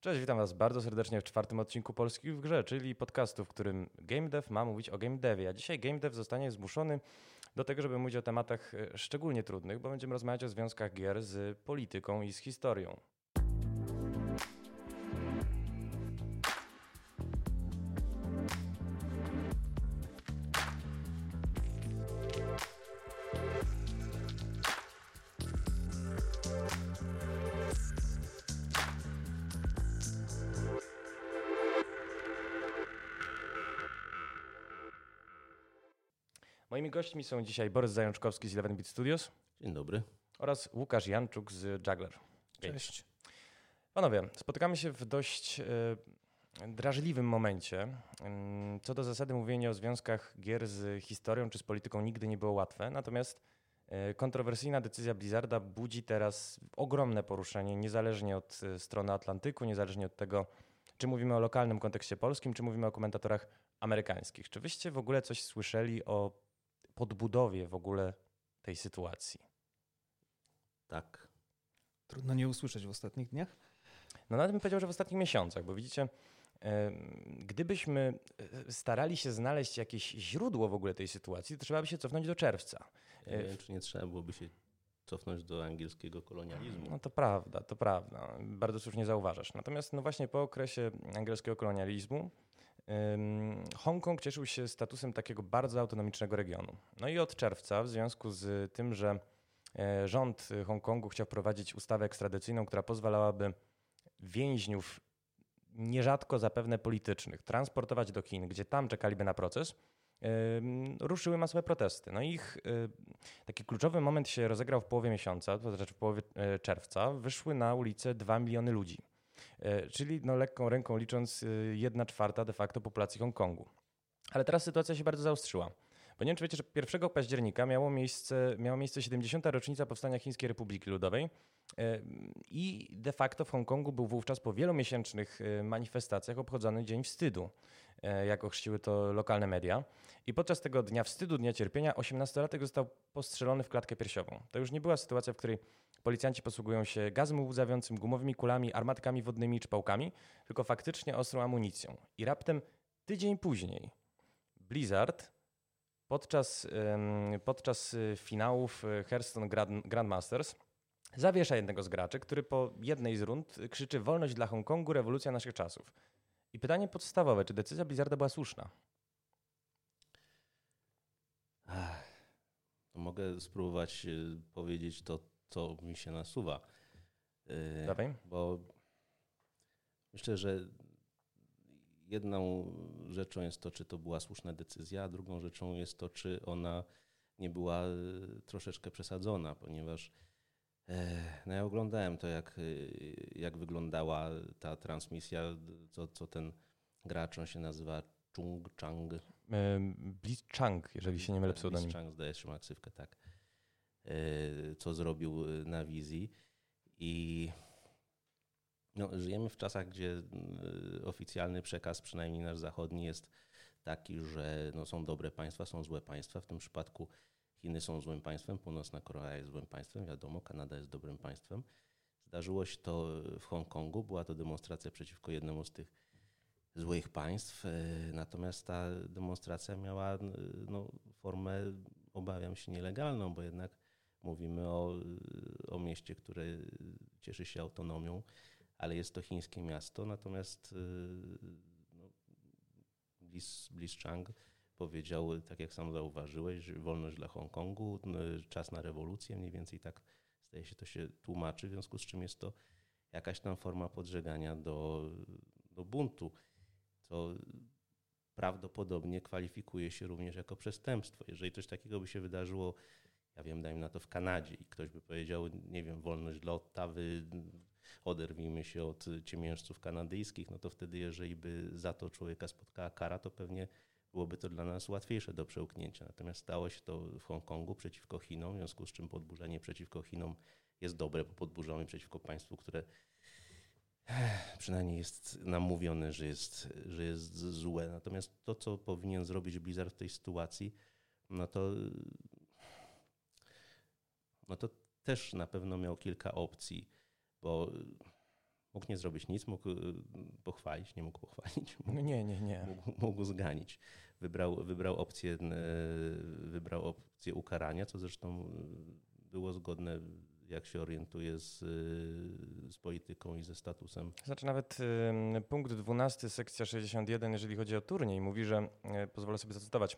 Cześć, witam Was bardzo serdecznie w czwartym odcinku Polski w Grze, czyli podcastu, w którym Game Dev ma mówić o Game Devie. A dzisiaj Game Dev zostanie zmuszony do tego, żeby mówić o tematach e, szczególnie trudnych, bo będziemy rozmawiać o związkach gier z polityką i z historią. Gośćmi są dzisiaj Borys Zajączkowski z 11 Bit Studios Dzień dobry. oraz Łukasz Janczuk z Juggler. Cześć. Panowie, spotykamy się w dość e, drażliwym momencie. Ym, Co do zasady mówienie o związkach gier z historią czy z polityką nigdy nie było łatwe, natomiast e, kontrowersyjna decyzja Blizzarda budzi teraz ogromne poruszenie, niezależnie od e, strony Atlantyku, niezależnie od tego, czy mówimy o lokalnym kontekście polskim, czy mówimy o komentatorach amerykańskich. Czy wyście w ogóle coś słyszeli o podbudowie w ogóle tej sytuacji? Tak. Trudno nie usłyszeć w ostatnich dniach. No nawet bym powiedział, że w ostatnich miesiącach, bo widzicie, gdybyśmy e, starali się znaleźć jakieś źródło w ogóle tej sytuacji, to trzeba by się cofnąć do czerwca. Ja nie wiem, czy nie trzeba byłoby się cofnąć do angielskiego kolonializmu. No to prawda, to prawda. Bardzo słusznie zauważasz. Natomiast no właśnie po okresie angielskiego kolonializmu Hongkong cieszył się statusem takiego bardzo autonomicznego regionu. No i od czerwca, w związku z tym, że e, rząd Hongkongu chciał wprowadzić ustawę ekstradycyjną, która pozwalałaby więźniów, nierzadko zapewne politycznych, transportować do Chin, gdzie tam czekaliby na proces, ruszyły masowe protesty. No ich y, taki kluczowy moment się rozegrał w połowie miesiąca, to znaczy w połowie e, czerwca. Wyszły na ulicę 2 miliony ludzi, E, czyli no lekką ręką licząc 1 czwarta de facto populacji Hongkongu. Ale teraz sytuacja się bardzo zaostrzyła. Bo nie wiem, czy wiecie, że 1 października miało miejsce, miała miejsce 70. rocznica powstania Chińskiej Republiki Ludowej e, i de facto w Hongkongu był wówczas po wielomiesięcznych e, manifestacjach obchodzony Dzień Wstydu, e, jak ochrzciły to lokalne media. I podczas tego Dnia Wstydu, Dnia Cierpienia, 18-latek został postrzelony w klatkę piersiową. To już nie była sytuacja, w której policjanci posługują się gazem łzawiącym, gumowymi kulami, armatkami wodnymi czy pałkami, tylko faktycznie ostrą amunicją. I raptem tydzień później Blizzard podczas, podczas y, finałów y, Hearthstone Grand, Grandmasters zawiesza jednego z graczy, który po jednej z rund krzyczy wolność dla Hongkongu, rewolucja naszych czasów. I pytanie podstawowe, czy decyzja Blizzarda była słuszna? Ach, mogę spróbować y, powiedzieć to, co mi się nasuwa. Y, Dawaj. Bo myślę, że jedną rzeczą jest to, czy to była słuszna decyzja, a drugą rzeczą jest to, czy ona nie była y, troszeczkę przesadzona, ponieważ no ja oglądałem to, jak, y, jak wyglądała ta transmisja, co, co ten gracz, on się nazywa Chung Chang. Em, Blitz Chang, jeżeli się nie mylę pseudonim. Bliss Chang, zdaje się, ma ksywkę, tak. E, Co zrobił e, na wizji. I no, żyjemy w czasach, gdzie e, oficjalny przekaz, przynajmniej nasz zachodni, jest taki, że no, są dobre państwa, są złe państwa. W tym przypadku Chiny są złym państwem, Północna Korea jest złym państwem, wiadomo, Kanada jest dobrym państwem. Zdarzyło się to w Hongkongu, była to demonstracja przeciwko jednemu z tych złych państw. E, Natomiast ta demonstracja miała no, formę, obawiam się, nielegalną, bo jednak mówimy o, o mieście, które cieszy się autonomią, ale jest to chińskie miasto. Natomiast e, no, Bliss Chang powiedział, tak jak sam zauważyłeś, wolność dla Hongkongu, czas na rewolucję, mniej więcej tak zdaje się to się tłumaczy, w związku z czym jest to jakaś tam forma podżegania do, do buntu co prawdopodobnie kwalifikuje się również jako przestępstwo. Jeżeli coś takiego by się wydarzyło, ja wiem, dajmy na to w Kanadzie i ktoś by powiedział, nie wiem, wolność dla Ottawy, oderwijmy się od ciemiężców kanadyjskich, no to wtedy, jeżeli by za to człowieka spotkała kara, to pewnie byłoby to dla nas łatwiejsze do przełknięcia. Natomiast stało się to w Hongkongu przeciwko Chinom, w związku z czym podburzenie przeciwko Chinom jest dobre, bo podburzamy przeciwko państwu, które przynajmniej jest nam mówione, że jest, że jest złe. Natomiast to, co powinien zrobić Blizzard w tej sytuacji, no to, no to też na pewno miał kilka opcji, bo mógł nie zrobić nic, mógł y, pochwalić, nie mógł pochwalić. Mógł, no nie, nie, nie. Mógł, mógł zganić. Wybrał, wybrał, opcję, wybrał opcję ukarania, co zresztą było zgodne jak się orientuje z, z polityką i ze statusem. Znaczy nawet y, punkt 12, sekcja 61, jeżeli chodzi o turniej, mówi, że, y, pozwolę sobie zacytować,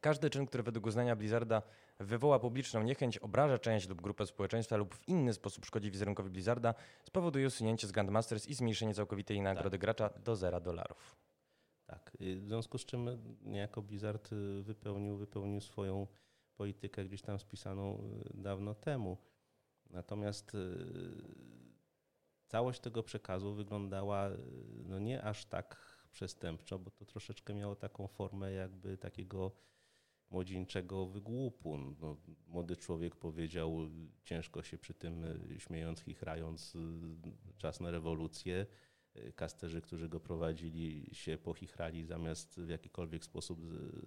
każdy czyn, który według uznania Blizzarda wywoła publiczną niechęć, obraża część lub grupę społeczeństwa lub w inny sposób szkodzi wizerunkowi Blizzarda, spowoduje usunięcie z Grandmasters i zmniejszenie całkowitej nagrody tak. gracza do 0 dolarów. Tak, w związku z czym niejako Blizzard y, wypełnił, wypełnił swoją politykę gdzieś tam spisaną y, dawno temu. Natomiast y, całość tego przekazu wyglądała no nie aż tak przestępczo, bo to troszeczkę miało taką formę jakby takiego młodzieńczego wygłupu. No, młody człowiek powiedział, ciężko się przy tym y, śmiejąc, chichrając, czas na rewolucję. Kasterzy, którzy go prowadzili, się pochichrali zamiast w jakikolwiek sposób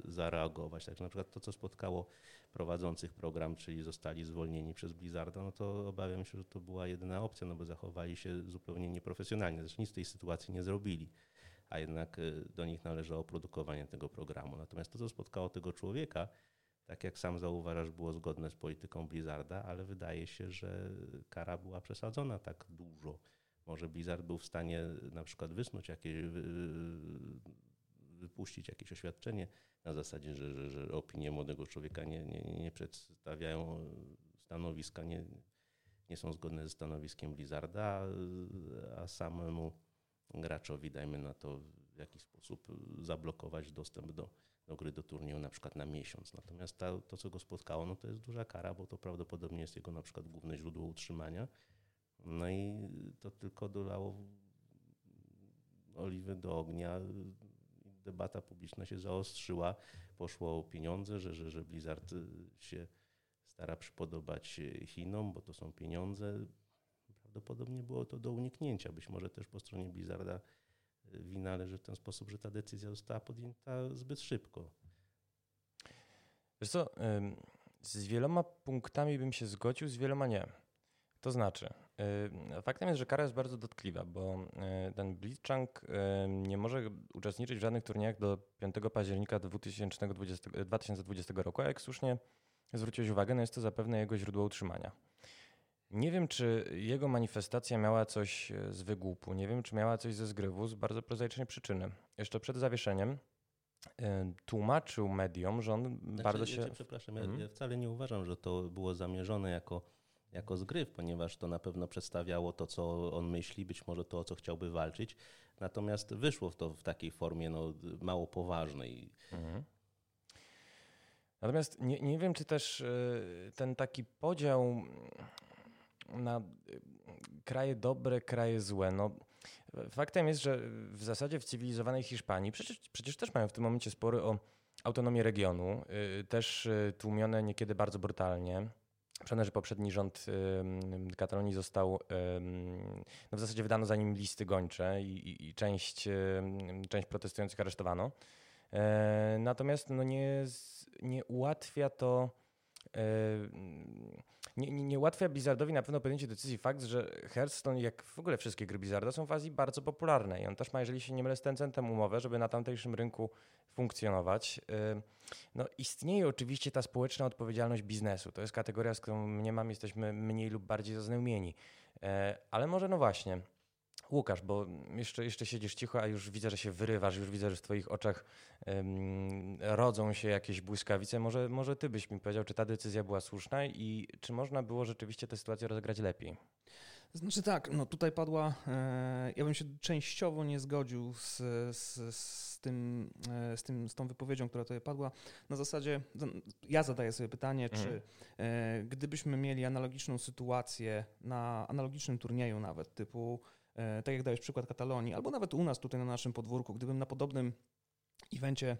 zareagować. Także na przykład to, co spotkało prowadzących program, czyli zostali zwolnieni przez Blizzarda, no to obawiam się, że to była jedyna opcja, no bo zachowali się zupełnie nieprofesjonalnie. Zresztą nic z tej sytuacji nie zrobili, a jednak y, do nich należało produkowanie tego programu. Natomiast to, co spotkało tego człowieka, tak jak sam zauważasz, było zgodne z polityką Blizzarda, ale wydaje się, że kara była przesadzona tak dużo. Może Blizzard był w stanie na przykład wysnuć jakieś, wypuścić jakieś oświadczenie na zasadzie, że, że, że opinie młodego człowieka nie, nie, nie przedstawiają stanowiska, nie, nie są zgodne ze stanowiskiem Blizzarda, a, a samemu graczowi, dajmy na to, w jakiś sposób zablokować dostęp do, do gry, do turnieju na przykład na miesiąc. Natomiast ta, to, co go spotkało, no to jest duża kara, bo to prawdopodobnie jest jego na przykład główne źródło utrzymania. No i to tylko dolało oliwy do ognia debata publiczna się zaostrzyła, poszło o pieniądze, że, że, że Blizzard się stara przypodobać Chinom, bo to są pieniądze. Prawdopodobnie było to do uniknięcia. Być może też po stronie Blizzarda y, wina leży w ten sposób, że ta decyzja została podjęta zbyt szybko. Wiesz co, z wieloma punktami bym się zgodził, z wieloma nie. To znaczy, faktem jest, że kara jest bardzo dotkliwa, bo y, ten Blitzchung nie może uczestniczyć w żadnych turniejach do 5 października 2020, 2020 roku, a jak słusznie zwróciłeś uwagę, no jest to zapewne jego źródło utrzymania. Nie wiem, czy jego manifestacja miała coś z wygłupu, nie wiem, czy miała coś ze zgrywu z bardzo prozaicznej przyczyny. Jeszcze przed zawieszeniem tłumaczył mediom, że on znaczy, bardzo się... Ja przepraszam, ja, mhm. ja wcale nie uważam, że to było zamierzone jako jako zgryw, ponieważ to na pewno przedstawiało to, co on myśli, być może to, o co chciałby walczyć. Natomiast wyszło to w takiej formie no, mało poważnej. Mhm. Natomiast nie, nie wiem, czy też e, ten taki podział na e, kraje dobre, kraje złe. No, faktem jest, że w zasadzie w cywilizowanej Hiszpanii przecież, przecież też mają w tym momencie spory o autonomię regionu, e, też tłumione niekiedy bardzo brutalnie. Przypomnę, że poprzedni rząd Katalonii został, no w zasadzie wydano za nim listy gończe i, i, i część, część protestujących aresztowano. E, natomiast no nie, nie ułatwia to nie, nie, nie ułatwia Blizzardowi na pewno podjęcie decyzji fakt, że Hearthstone, jak w ogóle wszystkie gry Blizzarda, są w Azji bardzo popularne i on też ma, jeżeli się nie mylę, z Tencentem umowę, żeby na tamtejszym rynku funkcjonować. No, istnieje oczywiście ta społeczna odpowiedzialność biznesu. To jest kategoria, z którą nie mam, jesteśmy mniej lub bardziej zaznajomieni. E, ale może no właśnie, Łukasz, bo jeszcze, jeszcze siedzisz cicho, a już widzę, że się wyrywasz, już widzę, że w twoich oczach um, rodzą się jakieś błyskawice. Może, może ty byś mi powiedział, czy ta decyzja była słuszna i czy można było rzeczywiście tę sytuację rozegrać lepiej? Znaczy tak, no tutaj padła, e, ja bym się częściowo nie zgodził z, z, z, tym, e, z, tym, z tą wypowiedzią, która tutaj padła. Na zasadzie, ja zadaję sobie pytanie, mhm. czy e, gdybyśmy mieli analogiczną sytuację na analogicznym turnieju nawet, typu tak jak dałeś przykład Katalonii, albo nawet u nas tutaj na naszym podwórku, gdybym na podobnym evencie e,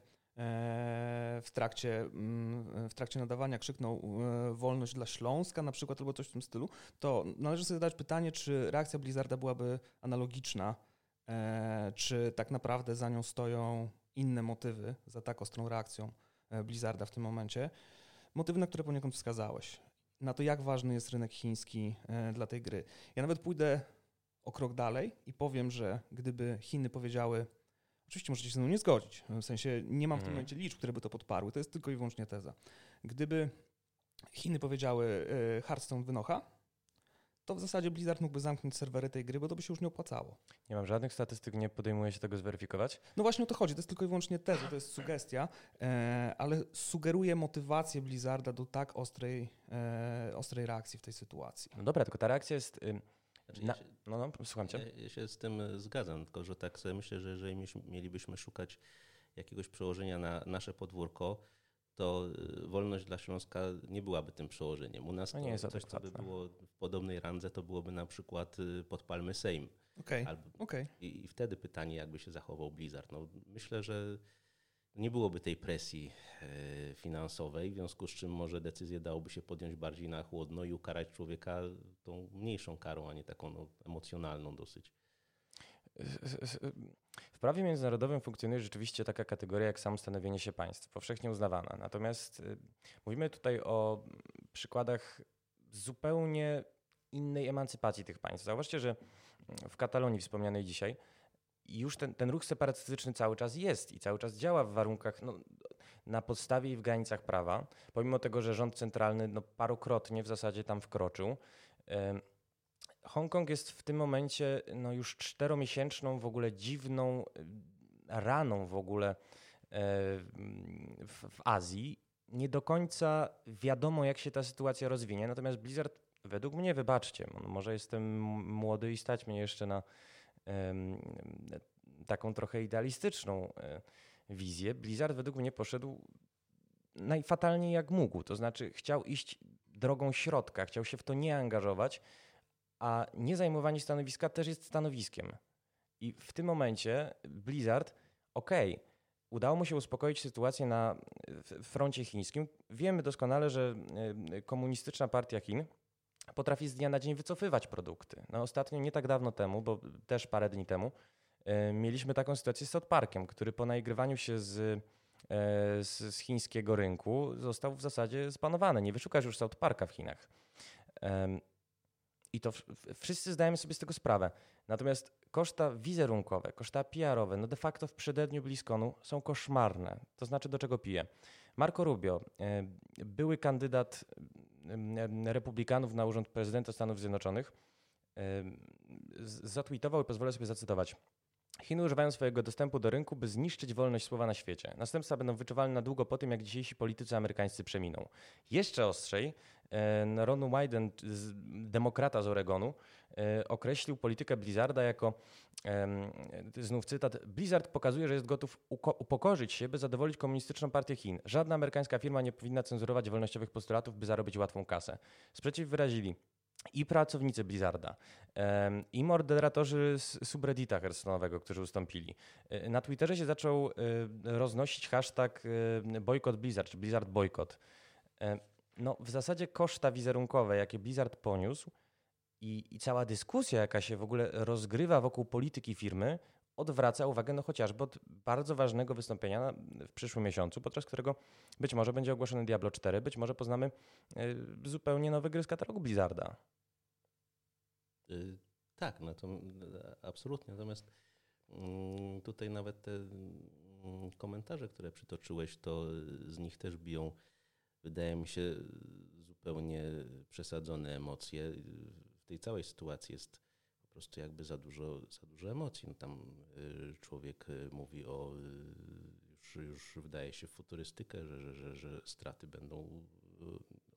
w trakcie, mm, w trakcie nadawania krzyknął e, wolność dla Śląska na przykład albo coś w tym stylu, to należy sobie zadać pytanie, czy reakcja Blizzarda byłaby analogiczna, czy tak naprawdę za nią stoją inne motywy, za tak ostrą reakcją Blizzarda w tym momencie. Motywy, na które poniekąd wskazałeś. Na to, jak ważny jest rynek chiński dla tej gry. Ja nawet pójdę o krok dalej i powiem, że gdyby Chiny powiedziały, oczywiście możecie się ze mną nie zgodzić, w sensie nie mam w tym Mhm. momencie liczb, które by to podparły, to jest tylko i wyłącznie teza. Gdyby Chiny powiedziały y, Hearthstone wynocha, to w zasadzie Blizzard mógłby zamknąć serwery tej gry, bo to by się już nie opłacało. Nie mam żadnych statystyk, nie podejmuję się tego zweryfikować. No właśnie o to chodzi, to jest tylko i wyłącznie teza, to jest sugestia, e, ale sugeruje motywację Blizzarda do tak ostrej, e, ostrej reakcji w tej sytuacji. No dobra, tylko ta reakcja jest... Znaczy, Na- ja, się, No, no, słucham cię. ja, ja się z tym e, zgadzam, tylko że tak sobie myślę, że jeżeli mielibyśmy szukać jakiegoś przełożenia na nasze podwórko, to e, wolność dla Śląska nie byłaby tym przełożeniem. U nas No to nie jest coś, co by było w podobnej randze, to byłoby na przykład e, podpalmy Sejm. Okej, Albo, okej. i, I wtedy pytanie, jakby się zachował Blizzard. No, myślę, że nie byłoby tej presji e, finansowej, w związku z czym może decyzję dałoby się podjąć bardziej na chłodno i ukarać człowieka tą mniejszą karą, a nie taką no, emocjonalną dosyć. W prawie międzynarodowym funkcjonuje rzeczywiście taka kategoria jak sam stanowienie się państw, powszechnie uznawana. Natomiast y, mówimy tutaj o przykładach zupełnie innej emancypacji tych państw. Zauważcie, że w Katalonii wspomnianej dzisiaj już ten, ten ruch separatystyczny cały czas jest i cały czas działa w warunkach, no, na podstawie i w granicach prawa, pomimo tego, że rząd centralny no, parokrotnie w zasadzie tam wkroczył. Hongkong jest w tym momencie no, już czteromiesięczną w ogóle dziwną raną w ogóle e, w, w Azji. Nie do końca wiadomo, jak się ta sytuacja rozwinie. Natomiast Blizzard, według mnie, wybaczcie, no, może jestem młody i stać mnie jeszcze na taką trochę idealistyczną e, wizję. Blizzard według mnie poszedł najfatalniej jak mógł. To znaczy chciał iść drogą środka, chciał się w to nie angażować, a nie zajmowanie stanowiska też jest stanowiskiem. I w tym momencie Blizzard, okej, udało mu się uspokoić sytuację na froncie chińskim. Wiemy doskonale, że komunistyczna partia Chin potrafi z dnia na dzień wycofywać produkty. No ostatnio, nie tak dawno temu, bo też parę dni temu, y, mieliśmy taką sytuację z South Parkiem, który po naigrywaniu się z, y, z, z chińskiego rynku został w zasadzie zbanowany. Nie wyszukasz już South Parka w Chinach. I to wszyscy zdajemy sobie z tego sprawę. Natomiast koszta wizerunkowe, koszta PR-owe, no de facto w przededniu BlizzConu są koszmarne. To znaczy do czego piję. Marco Rubio, e, były kandydat republikanów na urząd prezydenta Stanów Zjednoczonych, zatweetował i pozwolę sobie zacytować. Chiny używają swojego dostępu do rynku, by zniszczyć wolność słowa na świecie. Następstwa będą wyczuwalne na długo po tym, jak dzisiejsi politycy amerykańscy przeminą. Jeszcze ostrzej, Ron Wyden, demokrata z Oregonu, określił politykę Blizzarda jako, znów cytat, Blizzard pokazuje, że jest gotów upokorzyć się, by zadowolić komunistyczną partię Chin. Żadna amerykańska firma nie powinna cenzurować wolnościowych postulatów, by zarobić łatwą kasę. Sprzeciw wyrazili i pracownicy Blizzarda, i moderatorzy z subreddita Hearthstone'owego, którzy ustąpili. E, Na Twitterze się zaczął e, roznosić hashtag e, boykot Blizzard, czy Blizzard boykot. E, No, w zasadzie koszta wizerunkowe, jakie Blizzard poniósł i, i cała dyskusja, jaka się w ogóle rozgrywa wokół polityki firmy, odwraca uwagę no chociażby od bardzo ważnego wystąpienia w przyszłym miesiącu, podczas którego być może będzie ogłoszony Diablo 4, być może poznamy e, zupełnie nowy gry z katalogu Blizzarda. Y, Tak, no to mm, absolutnie. Natomiast mm, tutaj nawet te mm, komentarze, które przytoczyłeś, to z nich też biją, wydaje mi się, zupełnie przesadzone emocje. W tej całej sytuacji jest po prostu jakby za dużo, za dużo emocji. No tam y, człowiek y, mówi o, y, już, już wydaje się w futurystykę, że, że, że, że straty będą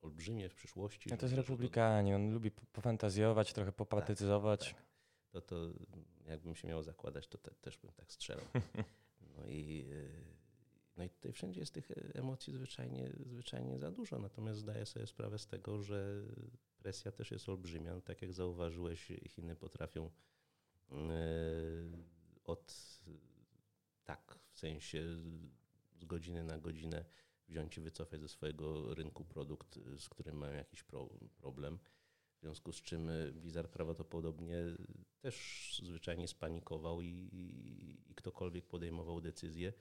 olbrzymie w przyszłości. No to jest republikanin, on lubi po- pofantazjować, trochę popatycyzować. tak. To, to jakbym się miał zakładać, to te, też bym tak strzelał. No i, no i tutaj wszędzie jest tych emocji zwyczajnie, zwyczajnie za dużo. Natomiast zdaję sobie sprawę z tego, że presja też jest olbrzymia. No, tak jak zauważyłeś, Chiny potrafią y, od tak, w sensie z godziny na godzinę wziąć i wycofać ze swojego rynku produkt, z którym mają jakiś pro, problem. W związku z czym Blizzard prawdopodobnie też zwyczajnie spanikował i, i, i ktokolwiek podejmował decyzję,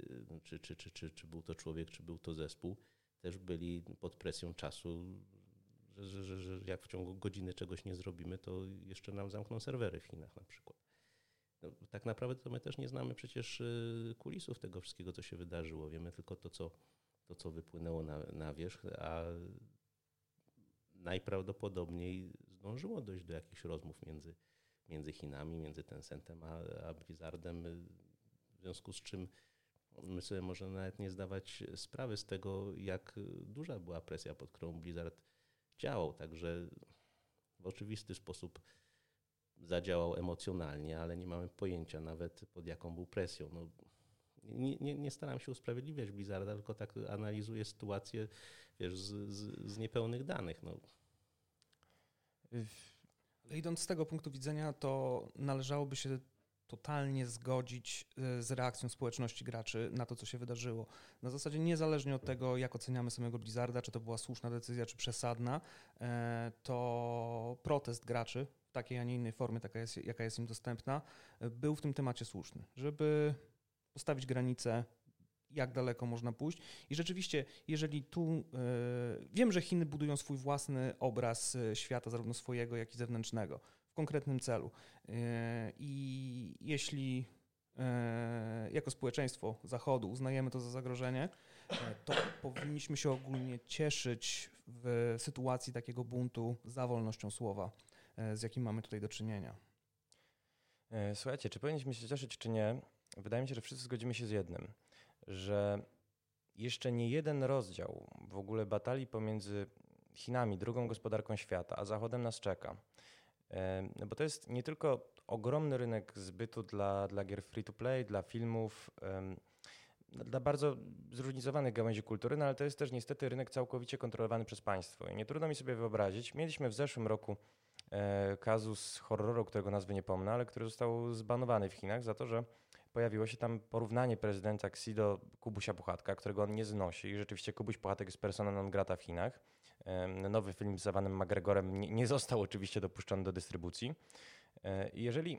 y, czy, czy, czy, czy, czy był to człowiek, czy był to zespół, też byli pod presją czasu, że, że, że jak w ciągu godziny czegoś nie zrobimy, to jeszcze nam zamkną serwery w Chinach na przykład. No, tak naprawdę to my też nie znamy przecież y, kulisów tego wszystkiego, co się wydarzyło. Wiemy tylko to, co, to, co wypłynęło na, na wierzch, a najprawdopodobniej zdążyło dojść do jakichś rozmów między, między Chinami, między Tencentem a, a Blizzardem, w związku z czym my sobie możemy nawet nie zdawać sprawy z tego, jak duża była presja, pod którą Blizzard działał. Także w oczywisty sposób zadziałał emocjonalnie, ale nie mamy pojęcia nawet pod jaką był presją. No, nie, nie, nie, staram się usprawiedliwiać Blizzarda, tylko tak analizuję sytuację wiesz, z, z, z niepełnych danych. No. Ale idąc z tego punktu widzenia, to należałoby się totalnie zgodzić e, z reakcją społeczności graczy na to, co się wydarzyło. Na zasadzie niezależnie od tego, jak oceniamy samego Blizzarda, czy to była słuszna decyzja, czy przesadna, e, to protest graczy w takiej, a nie innej formie, taka jest, jaka jest im dostępna, e, był w tym temacie słuszny, żeby postawić granice, jak daleko można pójść. I rzeczywiście, jeżeli tu wiem, że Chiny budują swój własny obraz świata, zarówno swojego, jak i zewnętrznego konkretnym celu. E, I jeśli e, jako społeczeństwo Zachodu uznajemy to za zagrożenie, e, to powinniśmy się ogólnie cieszyć w sytuacji takiego buntu za wolnością słowa, z jakim mamy tutaj do czynienia. Słuchajcie, czy powinniśmy się cieszyć, czy nie? Wydaje mi się, że wszyscy zgodzimy się z jednym, że jeszcze nie jeden rozdział w ogóle batalii pomiędzy Chinami, drugą gospodarką świata, a Zachodem nas czeka. No bo to jest nie tylko ogromny rynek zbytu dla, dla gier free to play, dla filmów, dla bardzo zróżnicowanych gałęzi kultury, no ale to jest też niestety rynek całkowicie kontrolowany przez państwo. I nie trudno mi sobie wyobrazić. Mieliśmy w zeszłym roku e, kazus horroru, którego nazwy nie pomnę, ale który został zbanowany w Chinach za to, że pojawiło się tam porównanie prezydenta Xi do Kubusia Puchatka, którego on nie znosi. I rzeczywiście Kubuś Puchatek jest persona non grata w Chinach. Nowy film z Evanem McGregorem nie został oczywiście dopuszczony do dystrybucji. E, jeżeli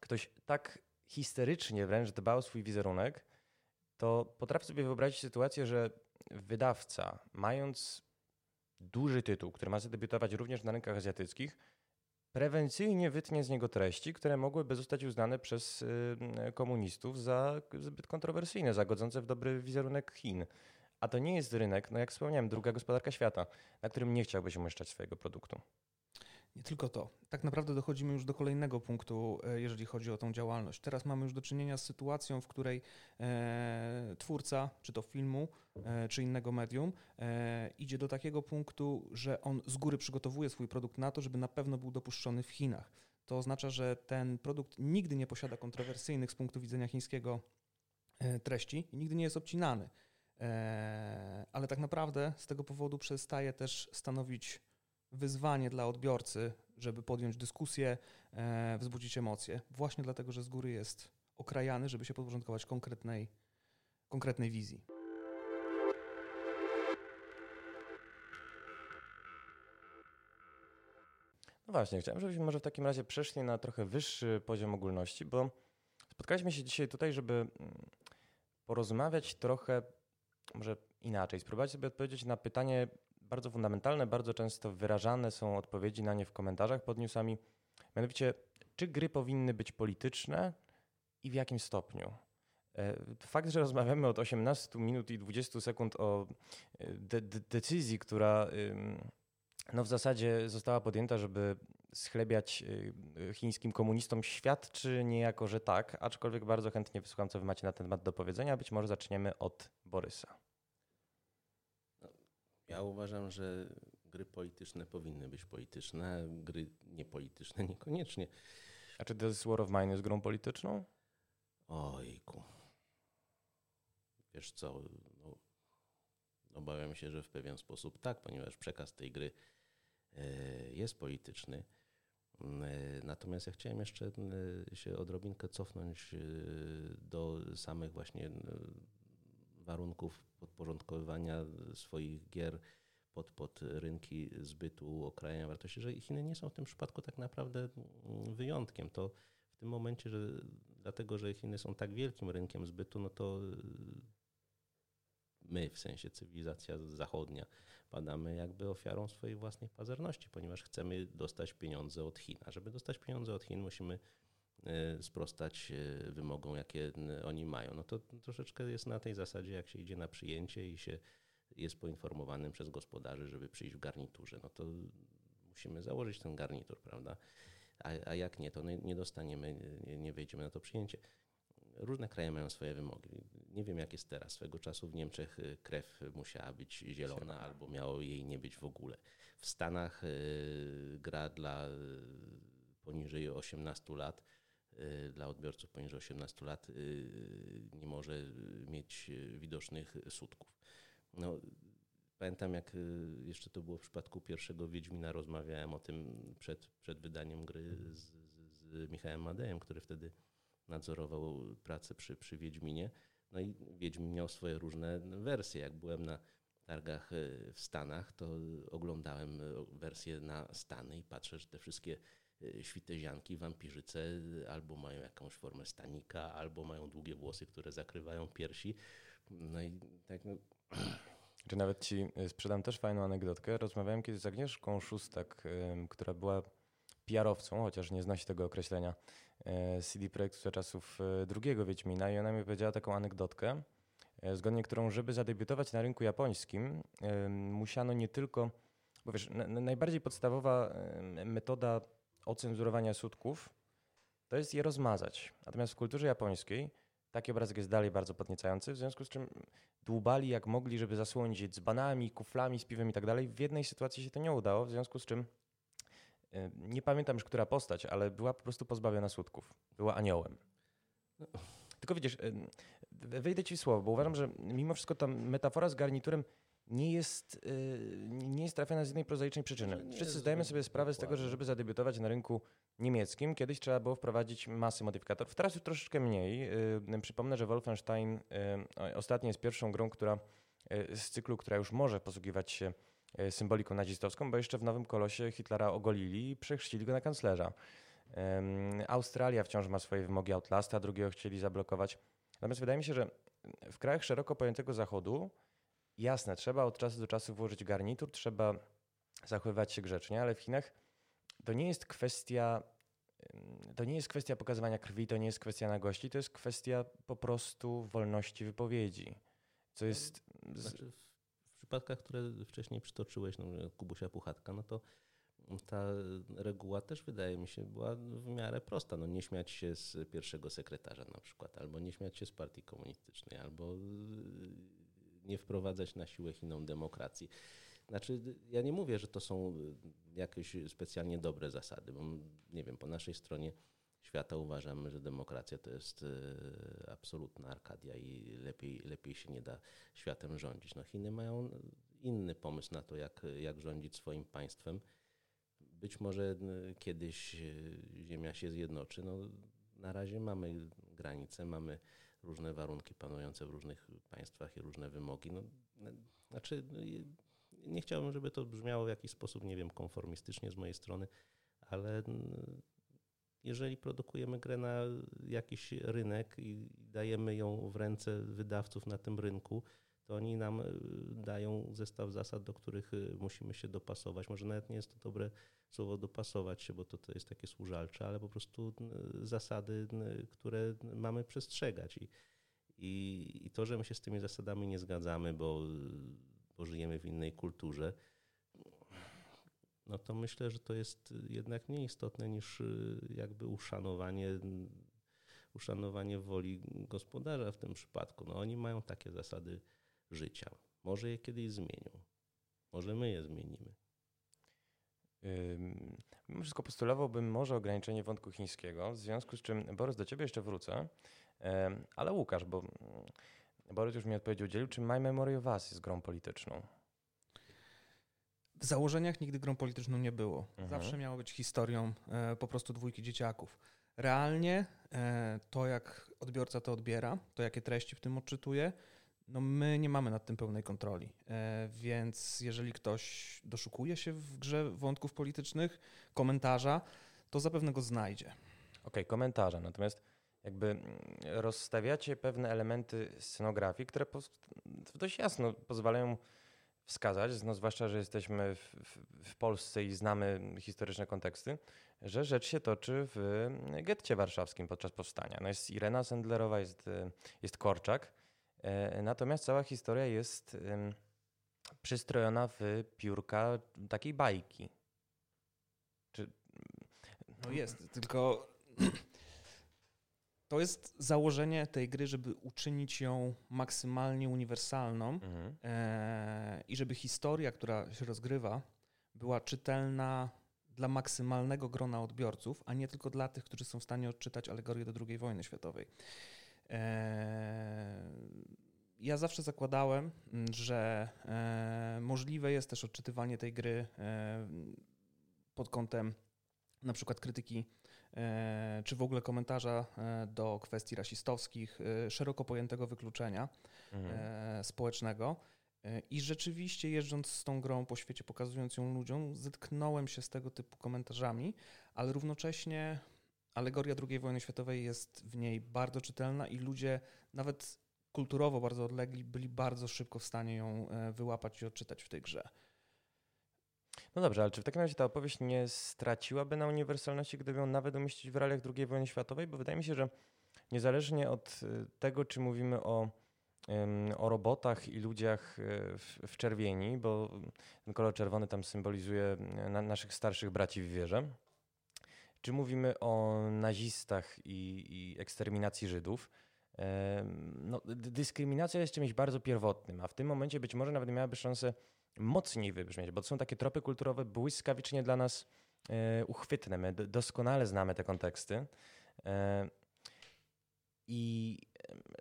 ktoś tak histerycznie wręcz dba o swój wizerunek, to potrafię sobie wyobrazić sytuację, że wydawca, mając duży tytuł, który ma zadebiutować również na rynkach azjatyckich, prewencyjnie wytnie z niego treści, które mogłyby zostać uznane przez komunistów za zbyt kontrowersyjne, za godzące w dobry wizerunek Chin. A to nie jest rynek, no jak wspomniałem, druga gospodarka świata, na którym nie chciałbyś umieszczać swojego produktu. Nie tylko to. Tak naprawdę dochodzimy już do kolejnego punktu, e, jeżeli chodzi o tą działalność. Teraz mamy już do czynienia z sytuacją, w której e, twórca, czy to filmu, e, czy innego medium, e, idzie do takiego punktu, że on z góry przygotowuje swój produkt na to, żeby na pewno był dopuszczony w Chinach. To oznacza, że ten produkt nigdy nie posiada kontrowersyjnych z punktu widzenia chińskiego e, treści i nigdy nie jest obcinany. E, ale tak naprawdę z tego powodu przestaje też stanowić wyzwanie dla odbiorcy, żeby podjąć dyskusję, e, wzbudzić emocje, właśnie dlatego, że z góry jest okrajany, żeby się podporządkować konkretnej, konkretnej wizji. No właśnie, chciałem, żebyśmy może w takim razie przeszli na trochę wyższy poziom ogólności, bo spotkaliśmy się dzisiaj tutaj, żeby mm, porozmawiać trochę może inaczej, spróbować sobie odpowiedzieć na pytanie bardzo fundamentalne, bardzo często wyrażane są odpowiedzi na nie w komentarzach pod newsami. Mianowicie, czy gry powinny być polityczne i w jakim stopniu? E, fakt, że rozmawiamy od 18 minut i 20 sekund o e, de de decyzji, która no w zasadzie została podjęta, żeby schlebiać y, chińskim komunistom, świadczy niejako, że tak, aczkolwiek bardzo chętnie wysłucham, co wy macie na ten temat do powiedzenia. Być może zaczniemy od Borysa. No, ja uważam, że gry polityczne powinny być polityczne, gry niepolityczne niekoniecznie. A czy This War of Mine jest grą polityczną? Ojku. Wiesz co, no, obawiam się, że w pewien sposób tak, ponieważ przekaz tej gry E, jest polityczny. E, natomiast ja chciałem jeszcze e, się odrobinkę cofnąć do samych właśnie warunków podporządkowywania swoich gier pod, pod rynki zbytu, okrajania wartości, że Chiny nie są w tym przypadku tak naprawdę wyjątkiem. To w tym momencie, że dlatego, że Chiny są tak wielkim rynkiem zbytu, no to my, w sensie cywilizacja zachodnia, padamy jakby ofiarą swojej własnej pazerności, ponieważ chcemy dostać pieniądze od Chin. A żeby dostać pieniądze od Chin, musimy e, sprostać e, wymogom, jakie oni mają. No to troszeczkę jest na tej zasadzie, jak się idzie na przyjęcie i się jest poinformowanym przez gospodarzy, żeby przyjść w garniturze. No to musimy założyć ten garnitur, prawda? A, a jak nie, to nie dostaniemy, nie, nie wejdziemy na to przyjęcie. Różne kraje mają swoje wymogi. Nie wiem, jak jest teraz. Swego czasu w Niemczech y, krew musiała być zielona albo miało jej nie być w ogóle. W Stanach y, gra dla y, poniżej 18 lat, dla odbiorców poniżej 18 lat nie może mieć widocznych sutków. No, pamiętam, jak jeszcze to było w przypadku pierwszego Wiedźmina, rozmawiałem o tym przed, przed wydaniem gry z, z Michałem Madejem, który wtedy nadzorował pracę przy, przy Wiedźminie. No i Wiedźmin miał swoje różne wersje. Jak byłem na targach e, w Stanach, to oglądałem e, wersję na Stany i patrzę, że te wszystkie e, świtezianki, wampirzyce albo mają jakąś formę stanika, albo mają długie włosy, które zakrywają piersi. No i tak... No. Czy nawet ci sprzedam też fajną anegdotkę. Rozmawiałem kiedyś z Agnieszką Szóstak, która była PR-owcą, chociaż nie znosi tego określenia, e, CD Projektu czasów e, drugiego Wiedźmina i ona mi powiedziała taką anegdotkę, e, zgodnie którą, żeby zadebiutować na rynku japońskim, musiano nie tylko, bo wiesz, najbardziej podstawowa metoda ocenzurowania sutków to jest je rozmazać. Natomiast w kulturze japońskiej taki obrazek jest dalej bardzo podniecający, w związku z czym dłubali jak mogli, żeby zasłonić je dzbanami, kuflami z piwem i tak dalej. W jednej sytuacji się to nie udało, w związku z czym nie pamiętam już, która postać, ale była po prostu pozbawiona słodków. Była aniołem. Tylko widzisz, wejdę ci w słowo, bo uważam, że mimo wszystko ta metafora z garniturem nie jest, y, nie jest trafiona z jednej prozaicznej przyczyny. Wszyscy zdajemy sobie sprawę z tego, że żeby zadebiutować na rynku niemieckim, kiedyś trzeba było wprowadzić masę modyfikatorów. Teraz już troszeczkę mniej. Y, przypomnę, że Wolfenstein y, ostatnio jest pierwszą grą, która z cyklu, która już może posługiwać się E, symboliką nazistowską, bo jeszcze w Nowym Kolosie Hitlera ogolili i przechrzcili go na kanclerza. Australia wciąż ma swoje wymogi Outlasta, drugiego chcieli zablokować. Natomiast wydaje mi się, że w krajach szeroko pojętego Zachodu jasne, trzeba od czasu do czasu włożyć garnitur, trzeba zachowywać się grzecznie, ale w Chinach to nie jest kwestia to nie jest kwestia pokazywania krwi, to nie jest kwestia nagości, to jest kwestia po prostu wolności wypowiedzi. Co jest. Znaczy, przypadkach, które wcześniej przytoczyłeś, no, Kubusia Puchatka, no to ta reguła też wydaje mi się była w miarę prosta. No nie śmiać się z pierwszego sekretarza na przykład, albo nie śmiać się z partii komunistycznej, albo y, nie wprowadzać na siłę Chinom demokracji. Znaczy, ja nie mówię, że to są jakieś specjalnie dobre zasady, bo nie wiem, po naszej stronie świata uważamy, że demokracja to jest e, absolutna arkadia i lepiej, lepiej się nie da światem rządzić. No Chiny mają inny pomysł na to, jak, jak rządzić swoim państwem. Być może kiedyś e, Ziemia się zjednoczy. No, na razie mamy granice, mamy różne warunki panujące w różnych państwach i różne wymogi. No, znaczy, nie chciałbym, żeby to brzmiało w jakiś sposób, nie wiem, konformistycznie z mojej strony, ale jeżeli produkujemy grę na jakiś rynek i dajemy ją w ręce wydawców na tym rynku, to oni nam y, dają zestaw zasad, do których y, musimy się dopasować. Może nawet nie jest to dobre słowo dopasować się, bo to, to jest takie służalcze, ale po prostu zasady, które mamy przestrzegać. I, i, i to, że my się z tymi zasadami nie zgadzamy, bo, bo żyjemy w innej kulturze, no to myślę, że to jest jednak mniej istotne niż y, jakby uszanowanie, uszanowanie woli gospodarza w tym przypadku. No oni mają takie zasady życia. Może je kiedyś zmienią. Może my je zmienimy. Mimo wszystko postulowałbym może ograniczenie wątku chińskiego, w związku z czym, Borys, do ciebie jeszcze wrócę, ale Łukasz, bo mm, Borys już mi odpowiedź udzielił, czy My Memory of Us jest grą polityczną? W założeniach nigdy grą polityczną nie było. Mhm. Zawsze miało być historią e, po prostu dwójki dzieciaków. Realnie e, to, jak odbiorca to odbiera, to jakie treści w tym odczytuje, no my nie mamy nad tym pełnej kontroli. E, więc jeżeli ktoś doszukuje się w grze wątków politycznych, komentarza, to zapewne go znajdzie. Okej, okay, komentarze. Natomiast jakby mm, rozstawiacie pewne elementy scenografii, które dość jasno pozwalają wskazać, no zwłaszcza, że jesteśmy w, w, w, Polsce i znamy historyczne konteksty, że rzecz się toczy w getcie warszawskim podczas powstania. No jest Irena Sendlerowa, jest, jest Korczak, e, natomiast cała historia jest przystrojona w piórka takiej bajki. Czy... No jest, tylko to jest założenie tej gry, żeby uczynić ją maksymalnie uniwersalną mhm. e, i żeby historia, która się rozgrywa, była czytelna dla maksymalnego grona odbiorców, a nie tylko dla tych, którzy są w stanie odczytać alegorię do II wojny światowej. E, ja zawsze zakładałem, że e, możliwe jest też odczytywanie tej gry e, pod kątem na przykład krytyki czy w ogóle komentarza e, do kwestii rasistowskich, e, szeroko pojętego wykluczenia mhm. społecznego. I rzeczywiście jeżdżąc z tą grą po świecie, pokazując ją ludziom, zetknąłem się z tego typu komentarzami, ale równocześnie alegoria II wojny światowej jest w niej bardzo czytelna i ludzie nawet kulturowo bardzo odlegli byli bardzo szybko w stanie ją wyłapać i odczytać w tej grze. No dobrze, ale czy w takim razie ta opowieść nie straciłaby na uniwersalności, gdyby ją nawet umieścić w realiach II wojny światowej? Bo wydaje mi się, że niezależnie od y, tego, czy mówimy o, o robotach i ludziach y, w, w czerwieni, bo ten kolor czerwony tam symbolizuje y, na, naszych starszych braci w wierze, czy mówimy o nazistach i, i eksterminacji Żydów, no, dyskryminacja jest czymś bardzo pierwotnym, a w tym momencie być może nawet miałaby szansę mocniej wybrzmieć, bo to są takie tropy kulturowe błyskawicznie dla nas e, uchwytne. My doskonale znamy te konteksty. E, I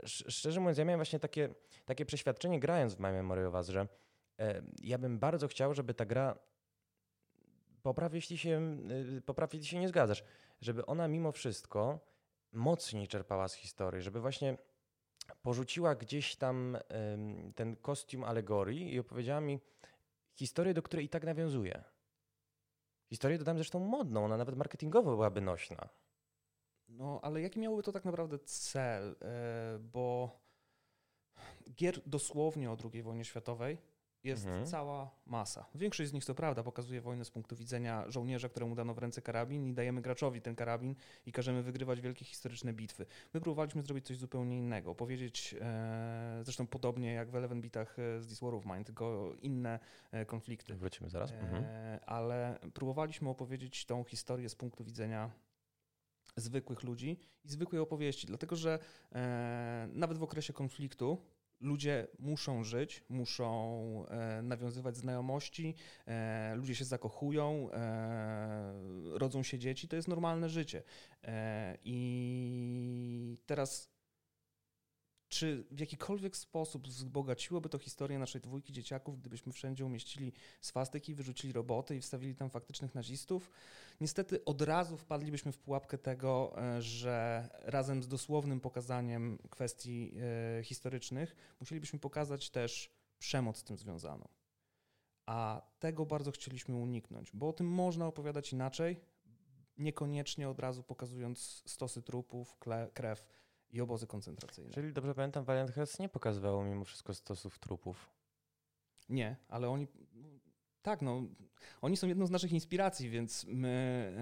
szczerze mówiąc, ja miałem właśnie takie, takie przeświadczenie grając w My Memory of Us, że e, ja bym bardzo chciał, żeby ta gra popraw, jeśli się, popraw, jeśli się nie zgadzasz, żeby ona mimo wszystko mocniej czerpała z historii, żeby właśnie porzuciła gdzieś tam ten kostium alegorii i opowiedziała mi historię, do której i tak nawiązuje. Historię dodam zresztą modną, ona nawet marketingowo byłaby nośna. No, ale jaki miałby to tak naprawdę cel? E, bo gier dosłownie o II wojnie światowej jest mhm. cała masa. Większość z nich, to prawda, pokazuje wojnę z punktu widzenia żołnierza, któremu dano w ręce karabin i dajemy graczowi ten karabin i każemy wygrywać wielkie historyczne bitwy. My próbowaliśmy zrobić coś zupełnie innego, powiedzieć, e, zresztą podobnie jak w Eleven Bitach e, z This War of Mine, tylko inne e, konflikty. Wrócimy zaraz. Mhm. E, ale próbowaliśmy opowiedzieć tą historię z punktu widzenia zwykłych ludzi i zwykłej opowieści, dlatego że e, nawet w okresie konfliktu ludzie muszą żyć, muszą e, nawiązywać znajomości, e, ludzie się zakochują, e, rodzą się dzieci, to jest normalne życie. I teraz czy w jakikolwiek sposób wzbogaciłoby to historię naszej dwójki dzieciaków, gdybyśmy wszędzie umieścili swastyki, wyrzucili roboty i wstawili tam faktycznych nazistów? Niestety od razu wpadlibyśmy w pułapkę tego, e, że razem z dosłownym pokazaniem kwestii e, historycznych musielibyśmy pokazać też przemoc z tym związaną. A tego bardzo chcieliśmy uniknąć, bo o tym można opowiadać inaczej, niekoniecznie od razu pokazując stosy trupów, krew i obozy koncentracyjne. Czyli dobrze pamiętam, Valiant Hearts nie pokazywało mimo wszystko stosów trupów. Nie, ale oni. Tak, no, oni są jedną z naszych inspiracji, więc my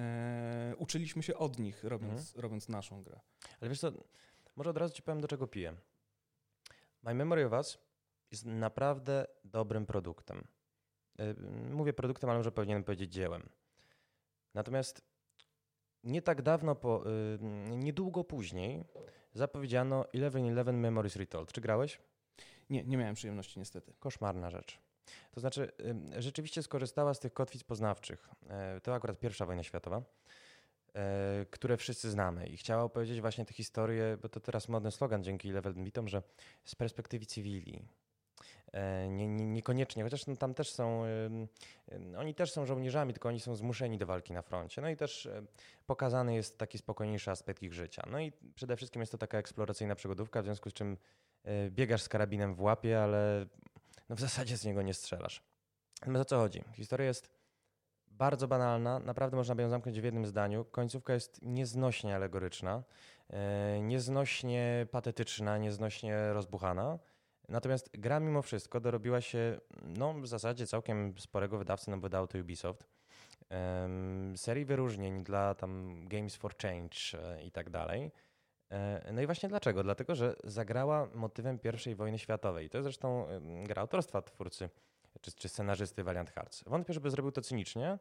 e, uczyliśmy się od nich, robiąc, mhm. robiąc naszą grę. Ale wiesz co, może od razu ci powiem, do czego piję. My Memory of Us jest naprawdę dobrym produktem. E, mówię produktem, ale może powinienem powiedzieć dziełem. Natomiast nie tak dawno, po, y, niedługo później zapowiedziano 11-11 Memories Retold. Czy grałeś? Nie, nie miałem przyjemności niestety. Koszmarna rzecz. To znaczy, rzeczywiście skorzystała z tych kotwic poznawczych. E, to akurat pierwsza wojna światowa, e, które wszyscy znamy. I chciała opowiedzieć właśnie tę historię, bo to teraz modny slogan dzięki Level Bitom, że z perspektywy cywili. E, nie, nie, niekoniecznie, chociaż no, tam też są, oni też są żołnierzami, tylko oni są zmuszeni do walki na froncie. No i też pokazany jest taki spokojniejszy aspekt ich życia. No i przede wszystkim jest to taka eksploracyjna przygodówka, w związku z czym e, biegasz z karabinem w łapie, ale no w zasadzie z niego nie strzelasz. No o co chodzi? Historia jest bardzo banalna, naprawdę można by ją zamknąć w jednym zdaniu. Końcówka jest nieznośnie alegoryczna, e, nieznośnie patetyczna, nieznośnie rozbuchana. Natomiast gra mimo wszystko dorobiła się no, w zasadzie całkiem sporego wydawcy, no bo wydał to Ubisoft. Um, serii wyróżnień dla tam Games for Change e, i tak dalej. E, no i właśnie dlaczego? Dlatego, że zagrała motywem I wojny światowej. To jest zresztą gra autorstwa twórcy czy, czy scenarzysty Valiant Hearts. Wątpię, żeby zrobił to cynicznie,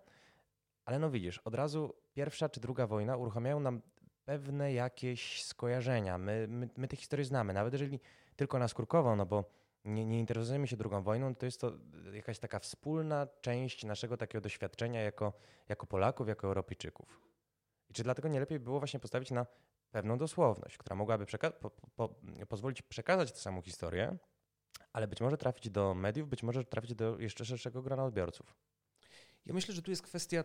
ale no widzisz, od razu pierwsza czy druga wojna uruchamiają nam pewne jakieś skojarzenia. My, my, my te historie znamy, nawet jeżeli tylko naskórkowo, no bo nie, nie interesujemy się drugą wojną, to jest to jakaś taka wspólna część naszego takiego doświadczenia jako, jako Polaków, jako Europejczyków. I czy dlatego nie lepiej było właśnie postawić na pewną dosłowność, która mogłaby przeka- po, po, pozwolić przekazać tę samą historię, ale być może trafić do mediów, być może trafić do jeszcze szerszego grona odbiorców. Ja myślę, że tu jest kwestia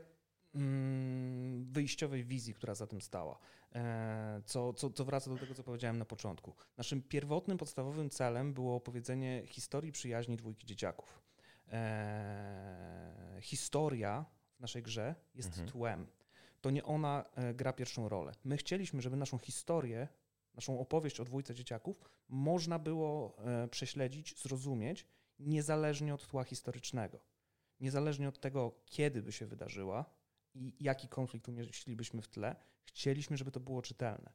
wyjściowej wizji, która za tym stała. E, co, co, co wraca do tego, co powiedziałem na początku. Naszym pierwotnym, podstawowym celem było opowiedzenie historii przyjaźni dwójki dzieciaków. E, historia w naszej grze jest mhm. tłem. To nie ona e, gra pierwszą rolę. My chcieliśmy, żeby naszą historię naszą opowieść o dwójce dzieciaków można było prześledzić, zrozumieć, niezależnie od tła historycznego. Niezależnie od tego, kiedy by się wydarzyła i jaki konflikt umieścilibyśmy w tle, chcieliśmy, żeby to było czytelne.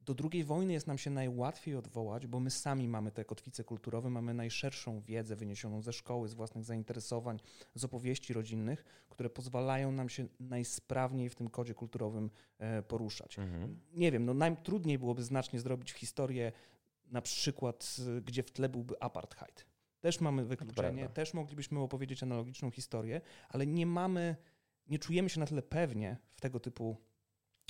Do II wojny jest nam się najłatwiej odwołać, bo my sami mamy te kotwice kulturowe, mamy najszerszą wiedzę wyniesioną ze szkoły, z własnych zainteresowań, z opowieści rodzinnych, które pozwalają nam się najsprawniej w tym kodzie kulturowym e, poruszać. Mhm. Nie wiem, no najtrudniej byłoby znacznie zrobić historię na przykład, gdzie w tle byłby apartheid. Też mamy wykluczenie, też moglibyśmy opowiedzieć analogiczną historię, ale nie mamy, nie czujemy się na tyle pewnie w tego typu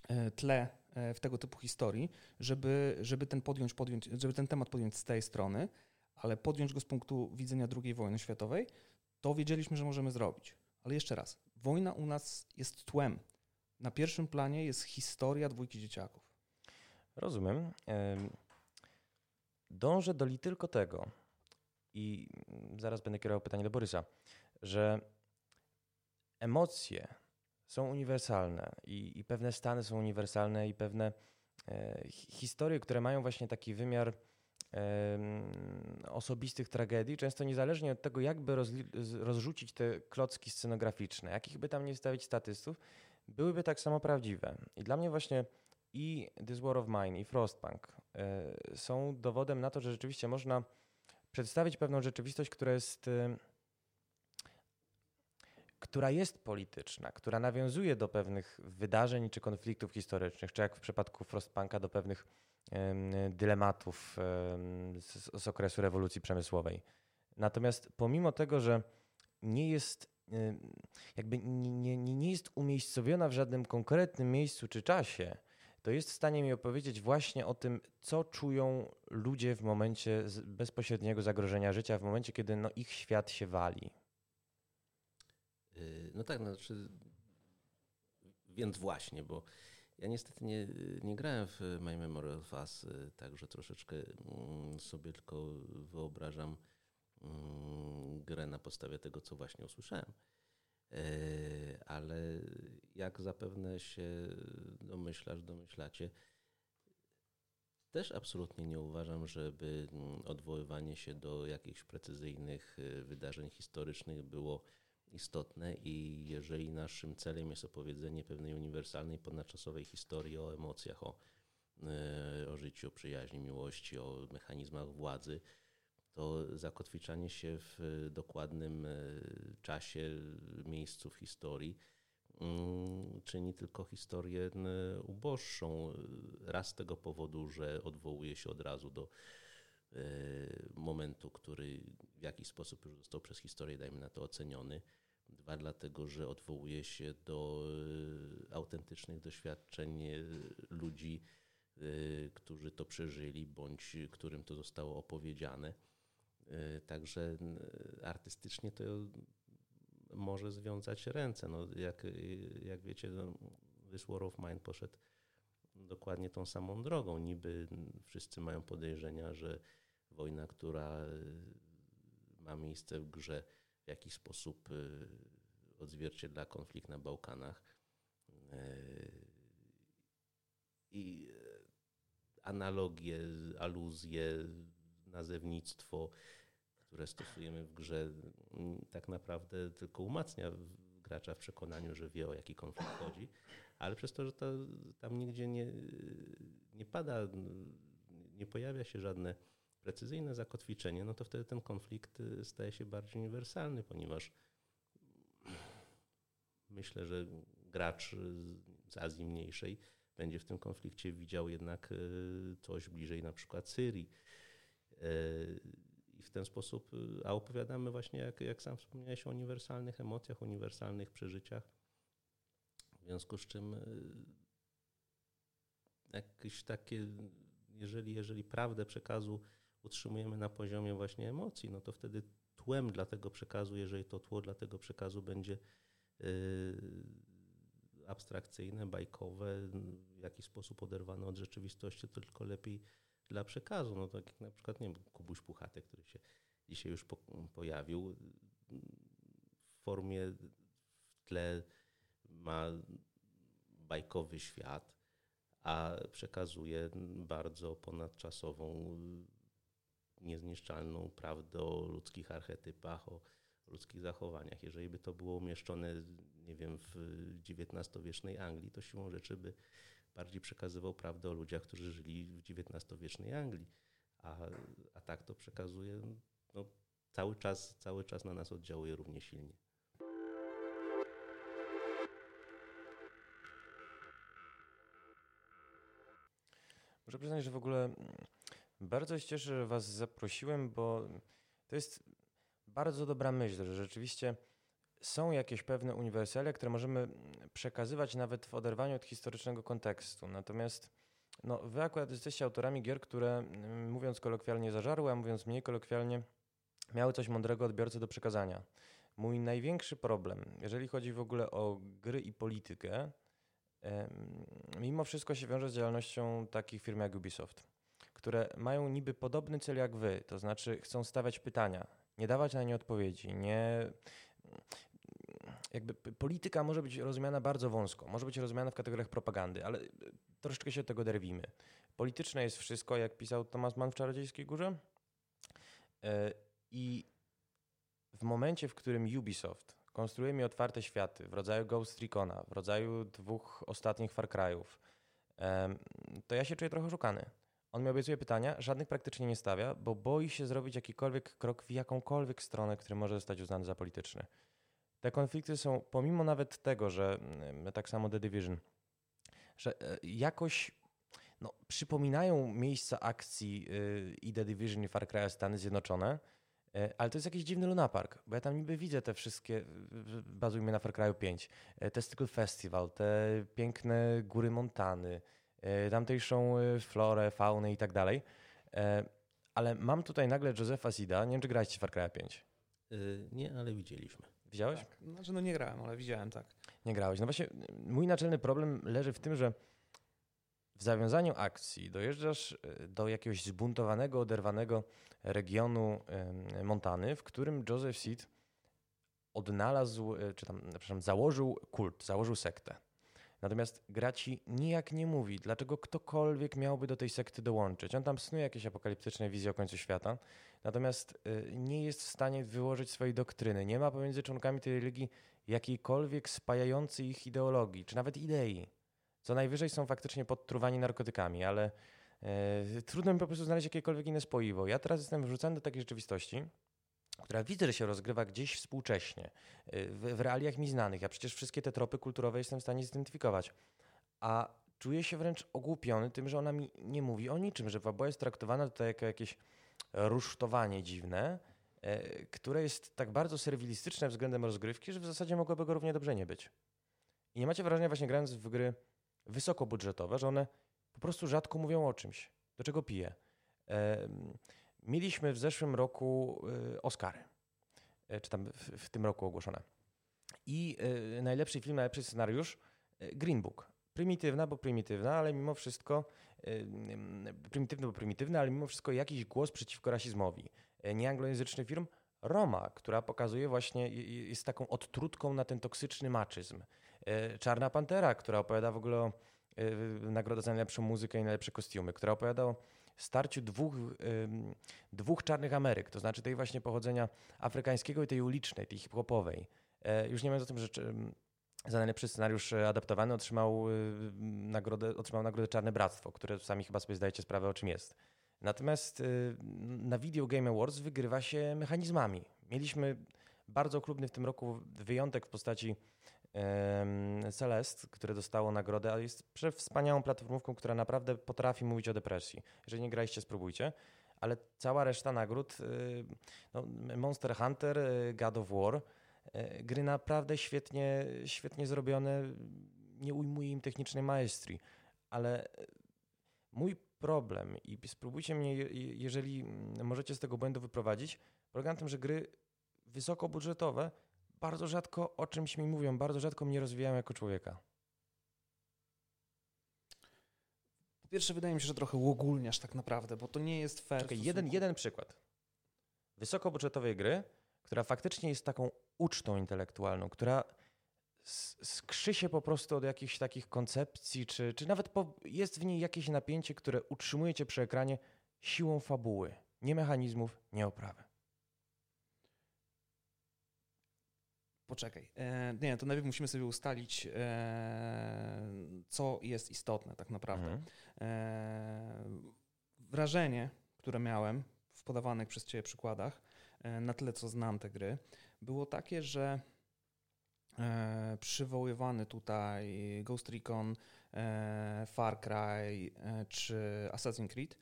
e, tle E, w tego typu historii, żeby, żeby, ten podjąć, podjąć, żeby ten temat podjąć z tej strony, ale podjąć go z punktu widzenia II wojny światowej, to wiedzieliśmy, że możemy zrobić. Ale jeszcze raz, wojna u nas jest tłem. Na pierwszym planie jest historia dwójki dzieciaków. Rozumiem. Dążę do li tylko tego, i zaraz będę kierował pytanie do Borysa, że emocje są uniwersalne i, i pewne stany są uniwersalne i pewne e, historie, które mają właśnie taki wymiar e, osobistych tragedii, często niezależnie od tego, jakby rozrzucić te klocki scenograficzne, jakich by tam nie stawić statystów, byłyby tak samo prawdziwe. I dla mnie właśnie i This War of Mine, i Frostpunk e, są dowodem na to, że rzeczywiście można przedstawić pewną rzeczywistość, która jest e, która jest polityczna, która nawiązuje do pewnych wydarzeń czy konfliktów historycznych, czy jak w przypadku Frostpunka do pewnych dylematów z, z, okresu rewolucji przemysłowej. Natomiast pomimo tego, że nie jest jakby nie, nie, nie jest umiejscowiona w żadnym konkretnym miejscu czy czasie, to jest w stanie mi opowiedzieć właśnie o tym, co czują ludzie w momencie bezpośredniego zagrożenia życia, w momencie, kiedy no, ich świat się wali. Y, no tak, no, znaczy, więc właśnie, bo ja niestety nie, nie grałem w My Memory of Us, y, także troszeczkę mm, sobie tylko wyobrażam mm, grę na podstawie tego, co właśnie usłyszałem. Y, ale jak zapewne się domyślasz, domyślacie, też absolutnie nie uważam, żeby mm, odwoływanie się do jakichś precyzyjnych wydarzeń historycznych było istotne i jeżeli naszym celem jest opowiedzenie pewnej uniwersalnej, ponadczasowej historii o emocjach, o, e, o życiu, przyjaźni, miłości, o mechanizmach władzy, to zakotwiczanie się w dokładnym e, czasie, miejscu w historii mm, czyni tylko historię uboższą. Raz z tego powodu, że odwołuje się od razu do e, momentu, który w jakiś sposób już został przez historię, dajmy na to, oceniony. Dwa, dlatego, że odwołuje się do e, autentycznych doświadczeń e, ludzi, e, którzy to przeżyli, bądź którym to zostało opowiedziane. Także artystycznie to może związać ręce. No, jak, jak wiecie, no, This War of Mine poszedł dokładnie tą samą drogą. Niby wszyscy mają podejrzenia, że wojna, która ma miejsce w grze, w jakiś sposób y, odzwierciedla konflikt na Bałkanach. I analogie, aluzje, nazewnictwo, które stosujemy w grze, tak naprawdę tylko umacnia gracza w przekonaniu, że wie o jaki konflikt chodzi, ale przez to, że tam nigdzie nie, nie pada, nie pojawia się żadne precyzyjne zakotwiczenie, no to wtedy ten konflikt staje się bardziej uniwersalny, ponieważ myślę, że gracz z Azji Mniejszej będzie w tym konflikcie widział jednak coś bliżej na przykład Syrii i w ten sposób, y, a opowiadamy właśnie, jak, jak sam wspomniałeś, o uniwersalnych emocjach, uniwersalnych przeżyciach. W związku z czym y, jakieś takie, jeżeli, jeżeli prawdę przekazu utrzymujemy na poziomie właśnie emocji, no to wtedy tłem dla tego przekazu, jeżeli to tło dla tego przekazu będzie yy, abstrakcyjne, bajkowe, w jakiś sposób oderwane od rzeczywistości, to tylko lepiej dla przekazu. No tak jak na przykład, nie wiem, Kubuś Puchatek, który się dzisiaj już po, pojawił, w formie w tle ma bajkowy świat, a przekazuje bardzo ponadczasową, niezniszczalną prawdę o ludzkich archetypach, o ludzkich zachowaniach. Jeżeli by to było umieszczone, nie wiem, w XIX-wiecznej Anglii, to siłą rzeczy by bardziej przekazywał prawdę o ludziach, którzy żyli w XIX-wiecznej Anglii. A, a tak to przekazuje, no, cały, czas, cały czas na nas oddziałuje równie silnie. Muszę przyznać, że w ogóle bardzo się cieszę, że Was zaprosiłem, bo to jest bardzo dobra myśl, że rzeczywiście są jakieś pewne uniwersalia, które możemy przekazywać nawet w oderwaniu od historycznego kontekstu. Natomiast no, wy akurat jesteście autorami gier, które mm, mówiąc kolokwialnie zażarły, a mówiąc mniej kolokwialnie, miały coś mądrego odbiorcy do przekazania. Mój największy problem, jeżeli chodzi w ogóle o gry i politykę, mimo wszystko się wiąże z działalnością takich firm jak Ubisoft, które mają niby podobny cel jak wy, to znaczy chcą stawiać pytania, nie dawać na nie odpowiedzi, nie jakby polityka może być rozumiana bardzo wąsko, może być rozumiana w kategoriach propagandy, ale troszeczkę się od tego derwimy. Polityczne jest wszystko, jak pisał Thomas Mann w Czarodziejskiej Górze. E, I w momencie, w którym Ubisoft konstruuje mi otwarte światy w rodzaju Ghost Recona, w rodzaju dwóch ostatnich Far Cry'ów, to ja się czuję trochę szukany. On mi obiecuje pytania, żadnych praktycznie nie stawia, bo boi się zrobić jakikolwiek krok w jakąkolwiek stronę, który może zostać uznany za polityczny. Te konflikty są, pomimo nawet tego, że mm, tak samo The Division, że e, jakoś no, przypominają miejsca akcji y, i The Division i Far Cry Stany Zjednoczone, e, ale to jest jakiś dziwny lunapark, bo ja tam niby widzę te wszystkie, bazujmy na Far Cry 5, e, Testicle Festival, te piękne góry Montany, tamtejszą florę, faunę i tak dalej. Ale mam tutaj nagle Josefa Sida, nie wiem czy graliście Far Cry 5. Nie, ale widzieliśmy. Widziałeś? Tak. Znaczy, no nie grałem, ale widziałem, tak. Nie grałeś. No właśnie, mój naczelny problem leży w tym, że w zawiązaniu akcji dojeżdżasz e, do jakiegoś zbuntowanego, oderwanego regionu Montany, w którym Joseph Seed odnalazł, e, czy tam, przepraszam, założył kult, założył sektę. Natomiast gra ci nijak nie mówi, dlaczego ktokolwiek miałby do tej sekty dołączyć. On tam snuje jakieś apokaliptyczne wizje o końcu świata, natomiast y, nie jest w stanie wyłożyć swojej doktryny. Nie ma pomiędzy członkami tej religii jakiejkolwiek spajającej ich ideologii, czy nawet idei. Co najwyżej są faktycznie podtruwani narkotykami, ale e, trudno mi po prostu znaleźć jakiekolwiek inne spoiwo. Ja teraz jestem wrzucany do takiej rzeczywistości, która widzę, że się rozgrywa gdzieś współcześnie, y, w, w realiach mi znanych. Ja przecież wszystkie te tropy kulturowe jestem w stanie zidentyfikować. A czuję się wręcz ogłupiony tym, że ona mi nie mówi o niczym, że fabuła jest traktowana tutaj jako jakieś rusztowanie dziwne, e, które jest tak bardzo serwilistyczne względem rozgrywki, że w zasadzie mogłoby go równie dobrze nie być. I nie macie wrażenia właśnie grając w gry wysokobudżetowe, że one po prostu rzadko mówią o czymś, do czego piję. Mieliśmy w zeszłym roku y, Oscary, y, czy tam w, w tym roku ogłoszone. I y, najlepszy film, najlepszy scenariusz Green Book. Prymitywna, bo prymitywna, ale mimo wszystko prymitywny, bo prymitywny, ale mimo wszystko jakiś głos przeciwko rasizmowi. Nieanglojęzyczny film, Roma, która pokazuje właśnie, jest taką odtrutką na ten toksyczny maczyzm. Czarna Pantera, która opowiada w ogóle o nagrodę za najlepszą muzykę i najlepsze kostiumy, która opowiada o starciu dwóch, dwóch czarnych Ameryk, to znaczy tej właśnie pochodzenia afrykańskiego i tej ulicznej, tej hip-hopowej. E, już nie mówiąc o tym, że za najlepszy scenariusz adaptowany otrzymał nagrodę, otrzymał nagrodę Czarne Bractwo, które sami chyba sobie zdajecie sprawę o czym jest. Natomiast na Video Game Awards wygrywa się mechanizmami. Mieliśmy bardzo klubny w tym roku wyjątek w postaci Celest, które dostało nagrodę, ale jest wspaniałą platformówką, która naprawdę potrafi mówić o depresji. Jeżeli nie graliście, spróbujcie. Ale cała reszta nagród, y, no, Monster Hunter, y, God of War, y, gry naprawdę świetnie, świetnie zrobione, nie ujmuję im technicznej maestrii, ale mój problem i spróbujcie mnie, jeżeli możecie z tego błędu wyprowadzić, polega na tym, że gry wysokobudżetowe bardzo rzadko o czymś mi mówią, bardzo rzadko mnie rozwijają jako człowieka. Po pierwsze, wydaje mi się, że trochę uogólniasz tak naprawdę, bo to nie jest fair. Czekaj, jeden, jeden przykład. Wysokobudżetowej gry, która faktycznie jest taką ucztą intelektualną, która skrzy się po prostu od jakichś takich koncepcji, czy, czy nawet po, jest w niej jakieś napięcie, które utrzymuje cię przy ekranie siłą fabuły, nie mechanizmów, nie oprawy. Poczekaj. E, nie, to najpierw musimy sobie ustalić, e, co jest istotne tak naprawdę. Mhm. E, wrażenie, które miałem w podawanych przez Ciebie przykładach, e, na tyle co znam te gry, było takie, że e, przywoływany tutaj Ghost Recon, e, Far Cry czy Assassin's Creed,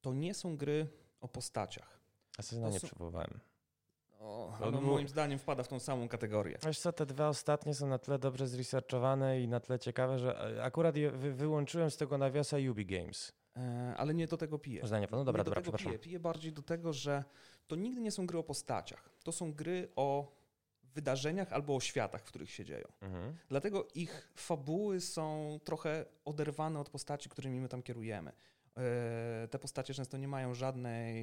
to nie są gry o postaciach. Assassin'a nie są... przywoływałem. O, ale moim zdaniem wpada w tą samą kategorię. Wiesz co, te dwa ostatnie są na tyle dobrze zresearchowane i na tyle ciekawe, że akurat je wy wyłączyłem z tego nawiasa Ubi Games. E, ale nie do tego piję. Zdanie, no dobra, nie dobra, do tego piję. piję bardziej do tego, że to nigdy nie są gry o postaciach. To są gry o wydarzeniach albo o światach, w których się dzieją. Mhm. Dlatego ich fabuły są trochę oderwane od postaci, którymi my tam kierujemy. E, te postacie często nie mają żadnej,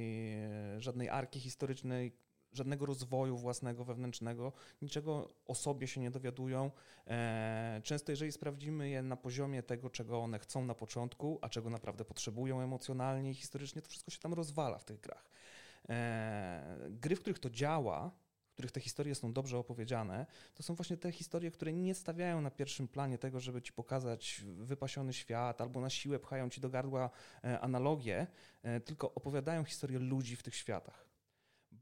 żadnej arki historycznej, żadnego rozwoju własnego, wewnętrznego, niczego o sobie się nie dowiadują. E, często, jeżeli sprawdzimy je na poziomie tego, czego one chcą na początku, a czego naprawdę potrzebują emocjonalnie i historycznie, to wszystko się tam rozwala w tych grach. E, gry, w których to działa, w których te historie są dobrze opowiedziane, to są właśnie te historie, które nie stawiają na pierwszym planie tego, żeby ci pokazać wypasiony świat, albo na siłę pchają ci do gardła e, analogię, tylko opowiadają historię ludzi w tych światach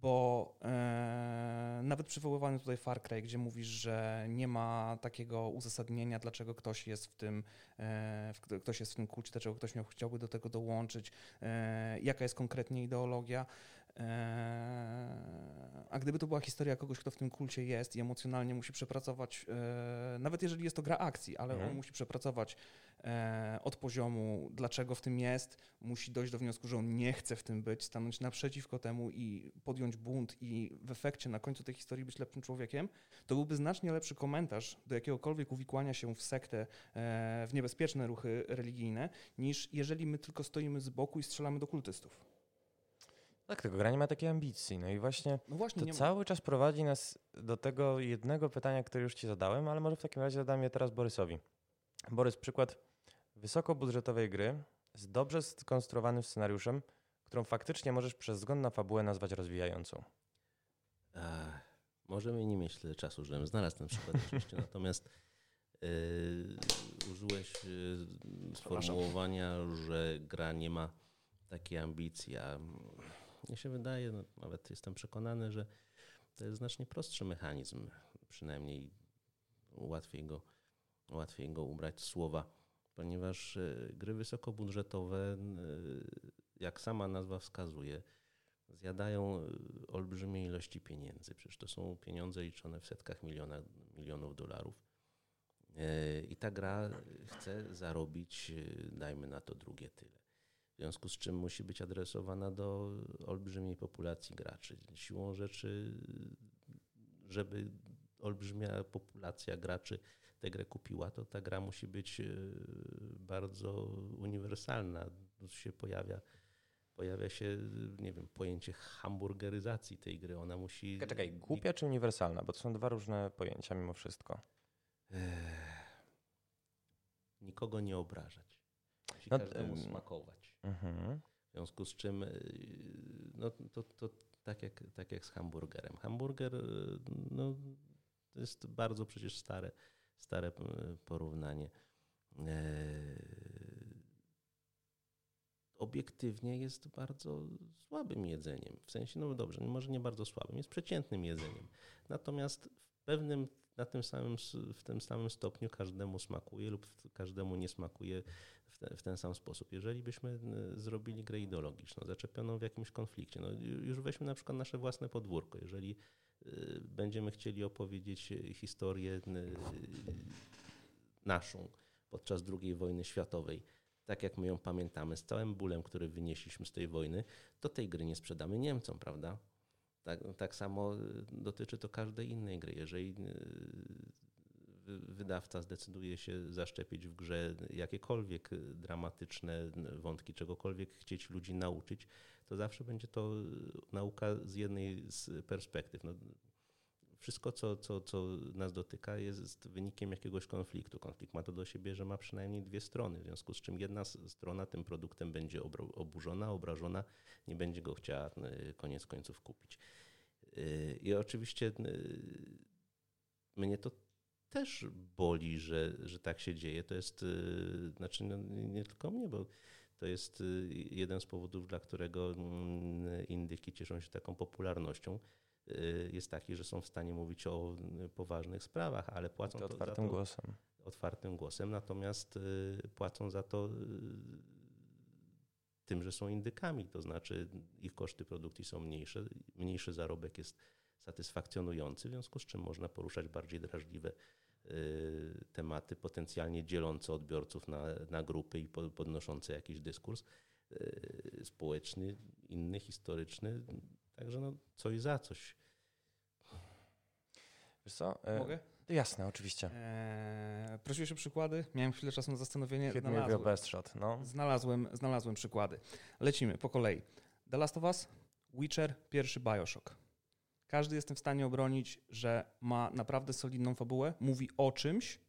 bo e, nawet przywoływany tutaj Far Cry, gdzie mówisz, że nie ma takiego uzasadnienia, dlaczego ktoś jest w tym, e, w, ktoś jest w tym kulcie, dlaczego ktoś miał, chciałby do tego dołączyć, e, jaka jest konkretnie ideologia. E, a gdyby to była historia kogoś, kto w tym kulcie jest i emocjonalnie musi przepracować, e, nawet jeżeli jest to gra akcji, ale mhm. on musi przepracować e, od poziomu, dlaczego w tym jest, musi dojść do wniosku, że on nie chce w tym być, stanąć naprzeciwko temu i podjąć bunt i w efekcie na końcu tej historii być lepszym człowiekiem, to byłby znacznie lepszy komentarz do jakiegokolwiek uwikłania się w sektę, w niebezpieczne ruchy religijne, niż jeżeli my tylko stoimy z boku i strzelamy do kultystów. Tak, tego gra nie ma takiej ambicji. No i właśnie, no właśnie to cały ma. czas prowadzi nas do tego jednego pytania, które już ci zadałem, ale może w takim razie zadam je teraz Borysowi. Borys, przykład wysokobudżetowej gry z dobrze skonstruowanym scenariuszem, którą faktycznie możesz przez wzgląd na fabułę nazwać rozwijającą. Ach, możemy nie mieć tyle czasu, żebym znalazł ten przykład oczywiście, natomiast yy, użyłeś yy, sformułowania, że gra nie ma takiej ambicji, a mnie się wydaje, no, nawet jestem przekonany, że to jest znacznie prostszy mechanizm, przynajmniej łatwiej go, łatwiej go ubrać słowa, ponieważ e, gry wysokobudżetowe, e, jak sama nazwa wskazuje, zjadają e, olbrzymie ilości pieniędzy. Przecież to są pieniądze liczone w setkach miliona, milionów dolarów. I ta gra chce zarobić, dajmy na to drugie tyle w związku z czym musi być adresowana do olbrzymiej populacji graczy. Siłą rzeczy, żeby olbrzymia populacja graczy tę grę kupiła, to ta gra musi być e, bardzo uniwersalna. Tu się pojawia pojawia się, nie wiem, pojęcie hamburgeryzacji tej gry. Ona musi. Czekaj, czekaj głupia czy uniwersalna? Bo to są dwa różne pojęcia mimo wszystko. Nikogo nie obrażać. Musi No, każdemu em, smakować. Mhm. W związku z czym, y, no to, to tak, jak, tak jak z hamburgerem. Hamburger, y, no, to jest bardzo przecież stare, stare y, porównanie. Eee, Obiektywnie jest bardzo słabym jedzeniem. W sensie, no dobrze, może nie bardzo słabym, jest przeciętnym jedzeniem. Natomiast w pewnym, na tym samym, w tym samym stopniu każdemu smakuje lub każdemu nie smakuje w, te, w ten sam sposób. Jeżeli byśmy zrobili grę ideologiczną, zaczepioną w jakimś konflikcie, no ju- już weźmy na przykład nasze własne podwórko. Jeżeli y, będziemy chcieli opowiedzieć historię naszą podczas II wojny światowej, tak jak my ją pamiętamy, z całym bólem, który wynieśliśmy z tej wojny, to tej gry nie sprzedamy Niemcom, prawda? Tak, tak samo y, dotyczy to każdej innej gry. Jeżeli y, wy- wydawca zdecyduje się zaszczepić w grze jakiekolwiek y, dramatyczne wątki, czegokolwiek chcieć ludzi nauczyć, to zawsze będzie to nauka z jednej z perspektyw. No, wszystko, co, co, co nas dotyka, jest wynikiem jakiegoś konfliktu. Konflikt ma to do siebie, że ma przynajmniej dwie strony, w związku z czym jedna strona tym produktem będzie oburzona, obrażona, nie będzie go chciała y, koniec końców kupić. Y, I oczywiście y, mnie to też boli, że, że tak się dzieje. To jest, znaczy no, nie tylko mnie, bo to jest jeden z powodów, dla którego mm, indyki cieszą się taką popularnością jest taki, że są w stanie mówić o y, poważnych sprawach, ale płacą To otwartym to głosem. otwartym głosem, natomiast y, płacą za to y, tym, że są indykami, to znaczy ich koszty produkcji są mniejsze, mniejszy zarobek jest satysfakcjonujący, w związku z czym można poruszać bardziej drażliwe y, tematy, potencjalnie dzielące odbiorców na, na grupy i po- podnoszące jakiś dyskurs y, społeczny, inny, historyczny. Także no, coś za coś. Wiesz co? E, Mogę? Jasne, oczywiście. Eee, prosiłeś o przykłady? Miałem chwilę czasu na zastanowienie. Hit me Znalazłem, best shot, no. znalazłem, znalazłem przykłady. Lecimy po kolei. The Last of Us, Witcher, pierwszy Bioshock. Każdy jestem w stanie obronić, że ma naprawdę solidną fabułę, mówi o czymś,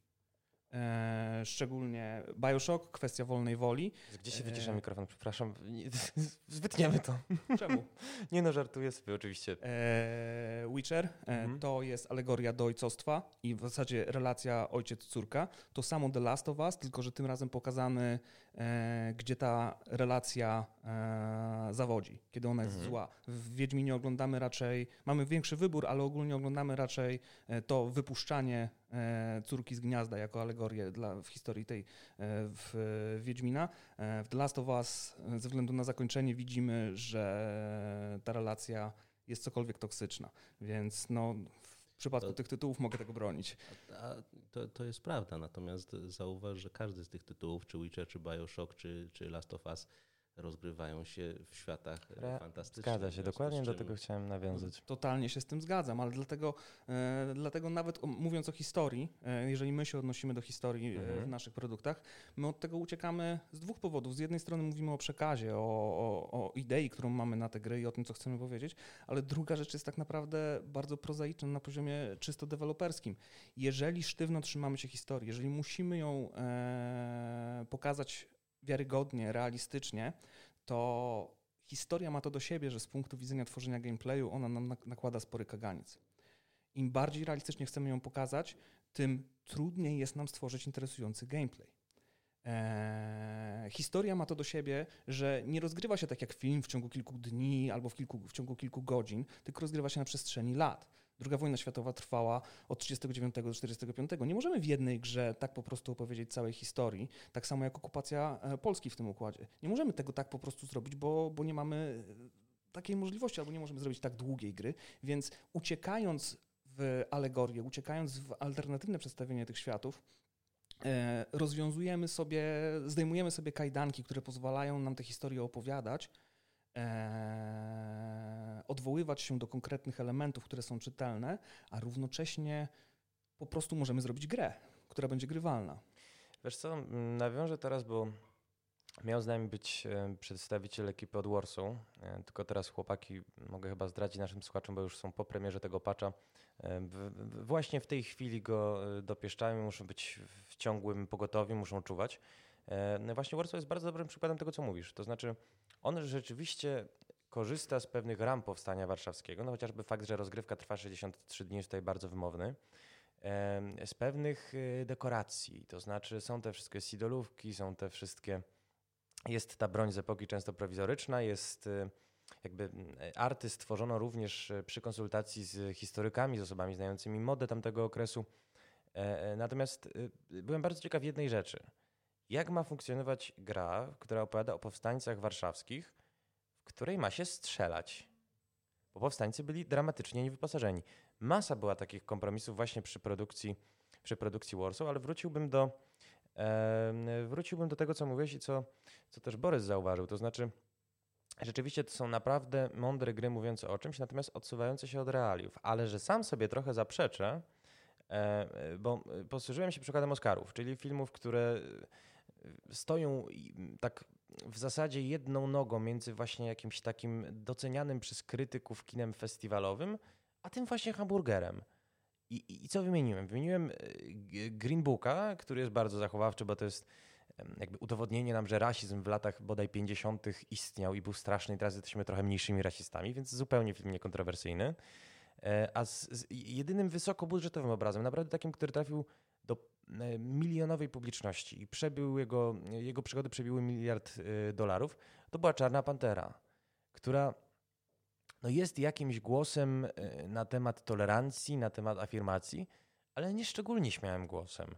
eee, szczególnie Bioshock, kwestia wolnej woli. Gdzie się E, wycisza mikrofon? Przepraszam. Nie- Wytniemy to. Czemu? Nie no, żartuję sobie oczywiście. E, Witcher e, Mhm. to jest alegoria do ojcostwa i w zasadzie relacja ojciec-córka. To samo The Last of Us, tylko że tym razem pokazany, e, gdzie ta relacja e, zawodzi, kiedy ona jest Mhm. zła. W Wiedźminie oglądamy raczej, mamy większy wybór, ale ogólnie oglądamy raczej e, to wypuszczanie e, córki z gniazda jako alegorię dla, w historii tej e, w e, Wiedźmina. E, W The Last of Us e, ze względu na zakończenie widzimy, że ta relacja jest cokolwiek toksyczna, więc no, w przypadku To- tych tytułów mogę tego bronić. A, to, to jest prawda, natomiast zauważ, że każdy z tych tytułów, czy Witcher, czy Bioshock, czy, czy Last of Us, rozgrywają się w światach Re- fantastycznych. Zgadza w się, dokładnie do tego chciałem nawiązać. Totalnie się z tym zgadzam, ale dlatego, e, dlatego nawet o- mówiąc o historii, e, jeżeli my się odnosimy do historii e, w Mhm. naszych produktach, my od tego uciekamy z dwóch powodów. Z jednej strony mówimy o przekazie, o, o, o idei, którą mamy na tę gry i o tym, co chcemy powiedzieć, ale druga rzecz jest tak naprawdę bardzo prozaiczna na poziomie czysto deweloperskim. Jeżeli sztywno trzymamy się historii, jeżeli musimy ją e, pokazać wiarygodnie, realistycznie, to historia ma to do siebie, że z punktu widzenia tworzenia gameplayu ona nam nak- nakłada spory kaganiec. Im bardziej realistycznie chcemy ją pokazać, tym trudniej jest nam stworzyć interesujący gameplay. Eee, historia ma to do siebie, że nie rozgrywa się tak jak film w ciągu kilku dni albo w, kilku, w ciągu kilku godzin, tylko rozgrywa się na przestrzeni lat. Druga wojna światowa trwała od 1939 do 1945. Nie możemy w jednej grze tak po prostu opowiedzieć całej historii, tak samo jak okupacja e, Polski w tym układzie. Nie możemy tego tak po prostu zrobić, bo, bo nie mamy e, takiej możliwości, albo nie możemy zrobić tak długiej gry, więc uciekając w alegorię, uciekając w alternatywne przedstawienie tych światów, e, rozwiązujemy sobie, zdejmujemy sobie kajdanki, które pozwalają nam tę historię opowiadać, e, odwoływać się do konkretnych elementów, które są czytelne, a równocześnie po prostu możemy zrobić grę, która będzie grywalna. Wiesz co, nawiążę teraz, bo Miał z nami być e, przedstawiciel ekipy od Warsaw, e, tylko teraz chłopaki, mogę chyba zdradzić naszym słuchaczom, bo już są po premierze tego patcha. Właśnie w tej chwili go dopieszczają, muszą być w ciągłym pogotowiu, muszą czuwać. No właśnie Warsaw jest bardzo dobrym przykładem tego, co mówisz. To znaczy, on rzeczywiście korzysta z pewnych ram powstania warszawskiego, no chociażby fakt, że rozgrywka trwa 63 dni jest tutaj bardzo wymowny z pewnych dekoracji. To znaczy są te wszystkie sidolówki, są te wszystkie jest ta broń z epoki często prowizoryczna, jest y, jakby y, arty stworzono również y, przy konsultacji z historykami, z osobami znającymi modę tamtego okresu. E, e, natomiast byłem bardzo ciekaw jednej rzeczy. Jak ma funkcjonować gra, która opowiada o powstańcach warszawskich, w której ma się strzelać? Bo powstańcy byli dramatycznie niewyposażeni. Masa była takich kompromisów właśnie przy produkcji, przy produkcji Warsaw, ale wróciłbym do, Wróciłbym do tego, co mówiłeś i co, co też Borys zauważył. To znaczy, rzeczywiście to są naprawdę mądre gry mówiące o czymś, natomiast odsuwające się od realiów. Ale że sam sobie trochę zaprzeczę, e, bo posłużyłem się przykładem Oscarów, czyli filmów, które stoją tak w zasadzie jedną nogą między właśnie jakimś takim docenianym przez krytyków kinem festiwalowym, a tym właśnie hamburgerem. I, I, co wymieniłem? Wymieniłem e, Green Booka, który jest bardzo zachowawczy, bo to jest jakby udowodnienie nam, że rasizm w latach bodaj 50. istniał i był straszny i teraz jesteśmy trochę mniejszymi rasistami, więc zupełnie film niekontrowersyjny. E, a z, z jedynym wysokobudżetowym obrazem, naprawdę takim, który trafił milionowej publiczności i przebył jego, jego przygody przebiły miliard dolarów, to była Czarna Pantera, która no jest jakimś głosem e, na temat tolerancji, na temat afirmacji, ale nie szczególnie śmiałym głosem.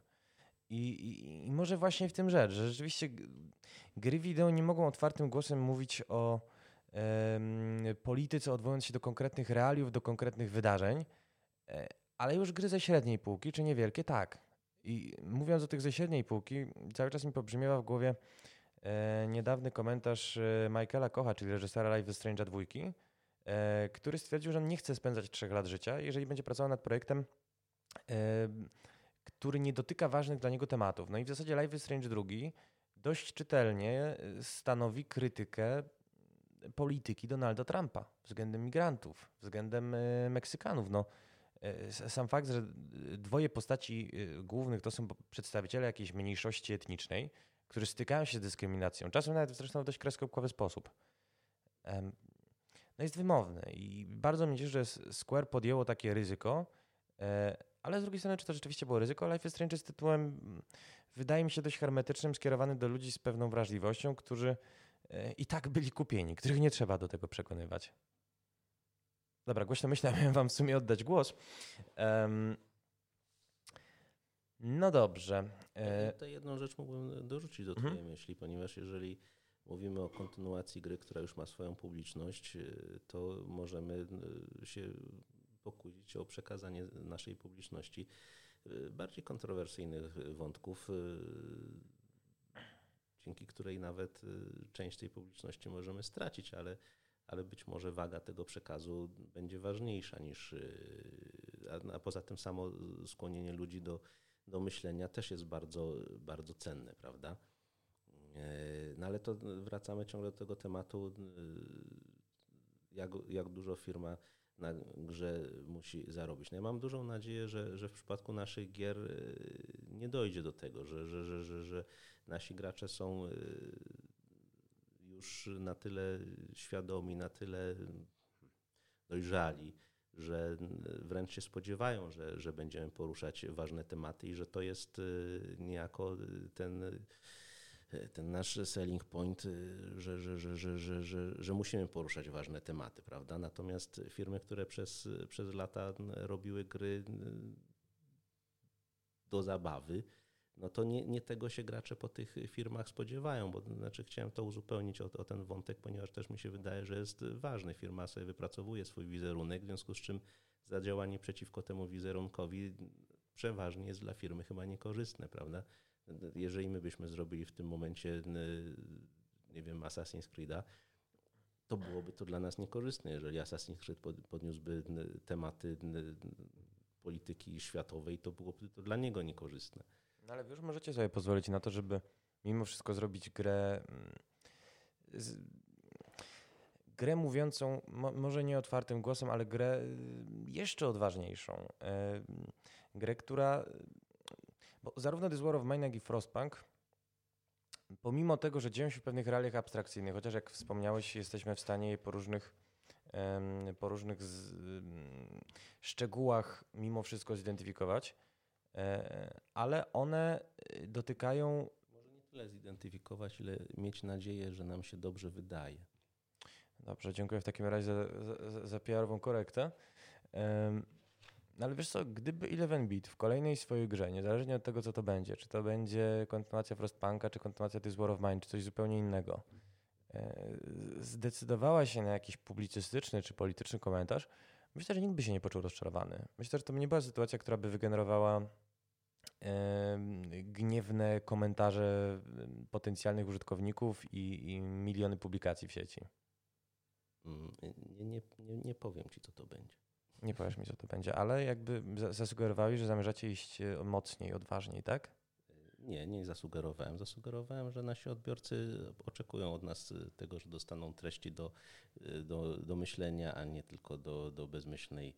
I, i, I, może właśnie w tym rzecz, że rzeczywiście gry wideo nie mogą otwartym głosem mówić o polityce, odwołując się do konkretnych realiów, do konkretnych wydarzeń, e, ale już gry ze średniej półki, czy niewielkie, tak. I mówiąc o tych ze średniej półki, cały czas mi pobrzmiewa w głowie e, niedawny komentarz e, Michaela Kocha, czyli reżysera Life is Strange 2, E, który stwierdził, że on nie chce spędzać trzech lat życia, jeżeli będzie pracował nad projektem, e, który nie dotyka ważnych dla niego tematów. No i w zasadzie Life is Strange 2 dość czytelnie e, stanowi krytykę polityki Donalda Trumpa względem migrantów, względem Meksykanów. No, sam fakt, że dwoje postaci głównych to są przedstawiciele jakiejś mniejszości etnicznej, którzy stykają się z dyskryminacją, czasem nawet zresztą w dość kreskówkowy sposób no jest wymowny i bardzo mnie cieszy, że Square podjęło takie ryzyko, e, ale z drugiej strony, czy to rzeczywiście było ryzyko? Life is Strange jest tytułem, mm, wydaje mi się, dość hermetycznym, skierowany do ludzi z pewną wrażliwością, którzy e, i tak byli kupieni, których nie trzeba do tego przekonywać. Dobra, głośno myślę, miałem wam w sumie oddać głos. Um, no dobrze. E, to jedną rzecz mógłbym dorzucić do twojej mhm. myśli, ponieważ jeżeli mówimy o kontynuacji gry, która już ma swoją publiczność, y, to możemy y, się pokusić o przekazanie naszej publiczności bardziej kontrowersyjnych wątków, dzięki której nawet część tej publiczności możemy stracić, ale, ale być może waga tego przekazu będzie ważniejsza niż. A, a poza tym samo skłonienie ludzi do, do myślenia też jest bardzo, bardzo cenne, prawda? E, no ale to wracamy ciągle do tego tematu, e, jak, jak dużo firma na grze musi zarobić. No ja mam dużą nadzieję, że, że w przypadku naszych gier e, nie dojdzie do tego, że, że, że, że, że nasi gracze są już na tyle świadomi, na tyle dojrzali, że wręcz się spodziewają, że, że będziemy poruszać ważne tematy i że to jest niejako ten ten nasz selling point, y, że, że, że, że, że, że, że musimy poruszać ważne tematy, prawda? Natomiast firmy, które przez, przez lata robiły gry y, do zabawy, no to nie, nie tego się gracze po tych firmach spodziewają, bo znaczy chciałem to uzupełnić o, o, ten wątek, ponieważ też mi się wydaje, że jest ważny. Firma sobie wypracowuje swój wizerunek, w związku z czym zadziałanie przeciwko temu wizerunkowi przeważnie jest dla firmy chyba niekorzystne, prawda? jeżeli my byśmy zrobili w tym momencie, nie wiem, Assassin's Creed'a, to byłoby to dla nas niekorzystne, jeżeli Assassin's Creed podniósłby tematy polityki światowej, to byłoby to dla niego niekorzystne. No ale już możecie sobie pozwolić na to, żeby mimo wszystko zrobić grę. Mm, z, grę mówiącą, mo, może nie otwartym głosem, ale grę y, jeszcze odważniejszą. E, grę, która. Bo zarówno This War of Mine, jak i Frostpunk, pomimo tego, że dzieją się w pewnych realiach abstrakcyjnych, chociaż jak wspomniałeś, jesteśmy w stanie je po różnych, po różnych z, szczegółach mimo wszystko zidentyfikować, ale one y, dotykają. Może nie tyle zidentyfikować, ile mieć nadzieję, że nam się dobrze wydaje. Dobrze, dziękuję w takim razie za, za, za PR-ową korektę. No ale wiesz co, gdyby Eleven Beat w kolejnej swojej grze, niezależnie od tego, co to będzie, czy to będzie kontynuacja Frostpunka, czy kontynuacja This War of Mine, czy coś zupełnie innego, e, zdecydowała się na jakiś publicystyczny czy polityczny komentarz, myślę, że nikt by się nie poczuł rozczarowany. Myślę, że to nie była sytuacja, która by wygenerowała gniewne komentarze potencjalnych użytkowników i, i miliony publikacji w sieci. Mm, nie, nie, nie, nie powiem ci, co to będzie. Nie powiesz mi, co to będzie, ale jakby zasugerowali, że zamierzacie iść e, mocniej, odważniej, tak? Nie, nie zasugerowałem. Zasugerowałem, że nasi odbiorcy oczekują od nas e, tego, że dostaną treści do, e, do, do myślenia, a nie tylko do, do bezmyślnej,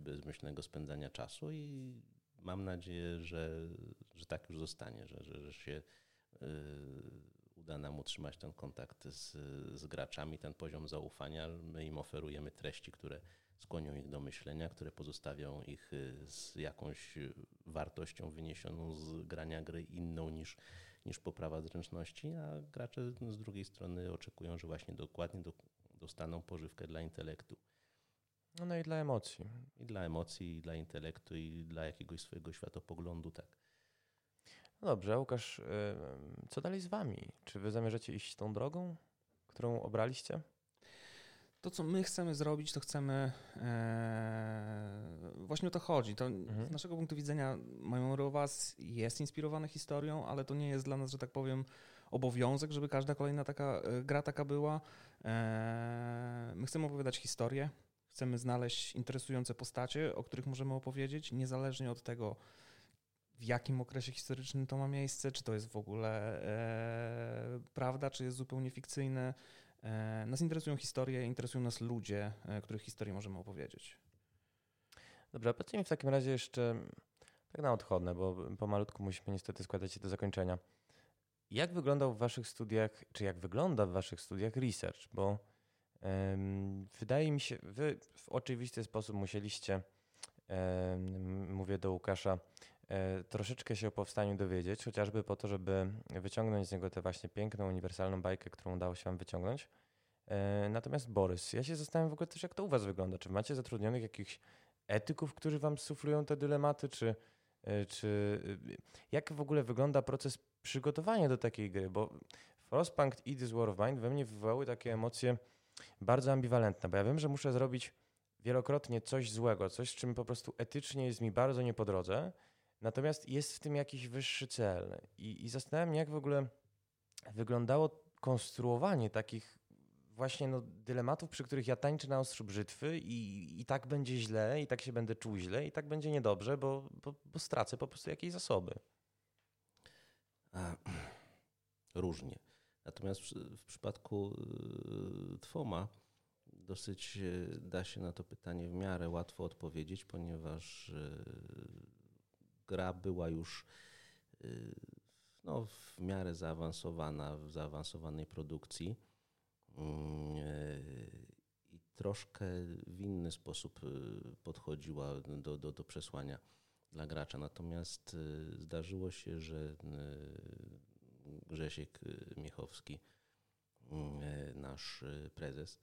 bezmyślnego spędzania czasu i mam nadzieję, że, że tak już zostanie, że, że, że się uda nam utrzymać ten kontakt z, z graczami, ten poziom zaufania. My im oferujemy treści, które skłonią ich do myślenia, które pozostawią ich y, z jakąś wartością wyniesioną z grania gry inną niż, niż poprawa zręczności, a gracze z drugiej strony oczekują, że właśnie dokładnie do, dostaną pożywkę dla intelektu. No, no i dla emocji. I dla emocji, i dla intelektu, i dla jakiegoś swojego światopoglądu, tak. No dobrze, Łukasz, y, co dalej z wami? Czy wy zamierzacie iść tą drogą, którą obraliście? to, co my chcemy zrobić, to chcemy. E, właśnie o to chodzi. To mhm. Z naszego punktu widzenia, Memory Was jest inspirowane historią, ale to nie jest dla nas, że tak powiem, obowiązek, żeby każda kolejna taka e, gra taka była. E, my chcemy opowiadać historię, chcemy znaleźć interesujące postacie, o których możemy opowiedzieć, niezależnie od tego, w jakim okresie historycznym to ma miejsce, czy to jest w ogóle e, prawda, czy jest zupełnie fikcyjne. E, nas interesują historie, interesują nas ludzie, e, których historię możemy opowiedzieć. Dobrze, powiedzcie mi w takim razie jeszcze tak na odchodne, bo pomalutku musimy niestety składać się do zakończenia. Jak wyglądał w waszych studiach, czy jak wygląda w waszych studiach research? Bo wydaje mi się, wy w oczywisty sposób musieliście, mówię do Łukasza, um, troszeczkę się o powstaniu dowiedzieć, chociażby po to, żeby wyciągnąć z niego tę właśnie piękną, uniwersalną bajkę, którą udało się wam wyciągnąć. E, natomiast Borys, ja się zastanawiam w ogóle też, jak to u was wygląda. Czy macie zatrudnionych jakichś etyków, którzy wam suflują te dylematy, czy, e, czy e, jak w ogóle wygląda proces przygotowania do takiej gry? Bo Frostpunk i This War of Mine we mnie wywołały takie emocje bardzo ambiwalentne, bo ja wiem, że muszę zrobić wielokrotnie coś złego, coś, z czym po prostu etycznie jest mi bardzo nie po drodze, natomiast jest w tym jakiś wyższy cel. I, i zastanawiam się, jak w ogóle wyglądało konstruowanie takich właśnie no, dylematów, przy których ja tańczę na ostrzu brzytwy i, i tak będzie źle, i tak się będę czuł źle, i tak będzie niedobrze, bo, bo, bo stracę po prostu jakieś zasoby. A, różnie. Natomiast w, przypadku y, Twoma dosyć y, da się na to pytanie w miarę łatwo odpowiedzieć, ponieważ y, gra była już no, w miarę zaawansowana, w zaawansowanej produkcji Mm, i troszkę w inny sposób podchodziła do, do, do przesłania dla gracza. Natomiast zdarzyło się, że Grzesiek Miechowski, mm, nasz prezes,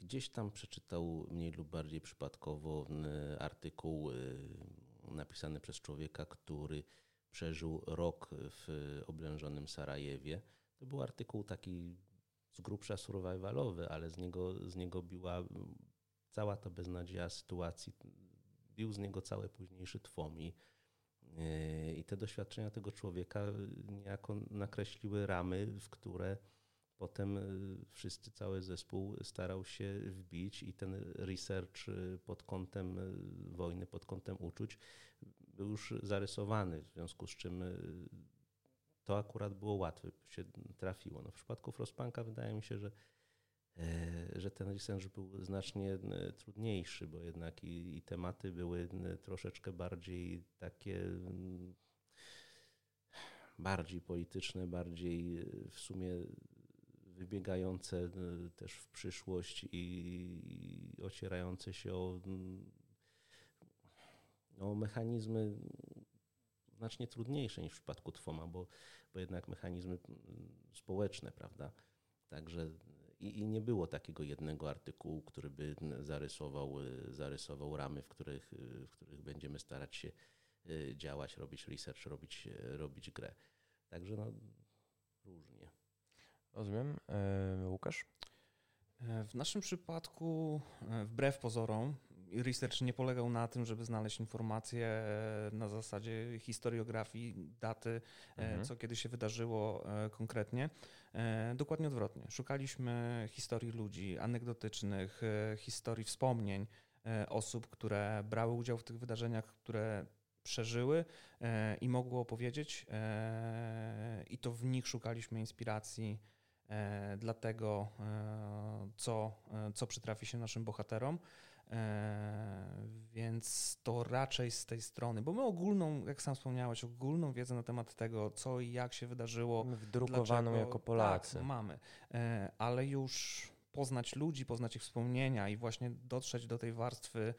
gdzieś tam przeczytał mniej lub bardziej przypadkowo artykuł napisany przez człowieka, który przeżył rok w oblężonym Sarajewie. To był artykuł taki z grubsza survivalowy, ale z niego, z niego biła cała ta beznadzieja sytuacji, bił z niego cały późniejszy e, i te doświadczenia tego człowieka niejako nakreśliły ramy, w które potem e, wszyscy, cały zespół starał się wbić i ten research e, pod kątem wojny, pod kątem uczuć był już zarysowany, w związku z czym to akurat było łatwe, się trafiło. No w przypadku Frostpunka wydaje mi się, że, e, że ten research był znacznie e, trudniejszy, bo jednak i, i tematy były troszeczkę bardziej takie mm, bardziej polityczne, bardziej w sumie wybiegające też w przyszłość i ocierające się o, o mechanizmy znacznie trudniejsze niż w przypadku Twoma, bo, bo jednak mechanizmy społeczne, prawda? Także i, i, nie było takiego jednego artykułu, który by zarysował, zarysował ramy, w których, w których będziemy starać się y, działać, robić research, robić, robić grę. Także no, różnie. Rozumiem. E, Łukasz? E, w naszym przypadku, e, wbrew pozorom, research nie polegał na tym, żeby znaleźć informacje na zasadzie historiografii, daty, mhm. co kiedy się wydarzyło konkretnie. Dokładnie odwrotnie. Szukaliśmy historii ludzi, anegdotycznych, historii wspomnień osób, które brały udział w tych wydarzeniach, które przeżyły i mogły opowiedzieć, i to w nich szukaliśmy inspiracji E, dla tego, e, co, e, co przytrafi się naszym bohaterom. Więc to raczej z tej strony, bo my ogólną, jak sam wspomniałeś, ogólną wiedzę na temat tego, co i jak się wydarzyło. Wdrukowaną jako Polacy. Tak, mamy, ale już poznać ludzi, poznać ich wspomnienia i właśnie dotrzeć do tej warstwy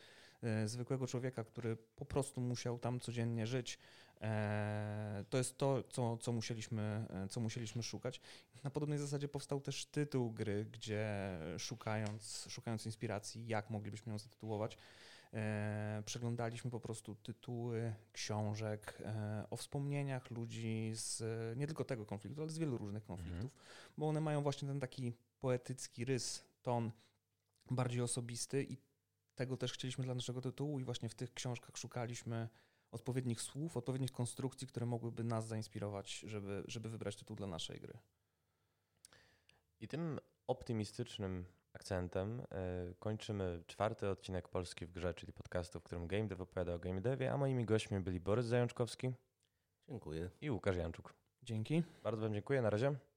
zwykłego człowieka, który po prostu musiał tam codziennie żyć, to jest to, co, co, musieliśmy, e, co musieliśmy szukać. Na podobnej zasadzie powstał też tytuł gry, gdzie szukając, szukając inspiracji, jak moglibyśmy ją zatytułować, e, przeglądaliśmy po prostu tytuły książek o wspomnieniach ludzi z nie tylko tego konfliktu, ale z wielu różnych konfliktów, mhm. bo one mają właśnie ten taki poetycki rys, ton bardziej osobisty i tego też chcieliśmy dla naszego tytułu i właśnie w tych książkach szukaliśmy odpowiednich słów, odpowiednich konstrukcji, które mogłyby nas zainspirować, żeby, żeby wybrać tytuł dla naszej gry. I tym optymistycznym akcentem y, kończymy czwarty odcinek Polski w grze, czyli podcastu, w którym Game Dev opowiada o Game Devie, a moimi gośćmi byli Borys Zajączkowski. Dziękuję. I Łukasz Janczuk. Dzięki. Bardzo Wam dziękuję. Na razie.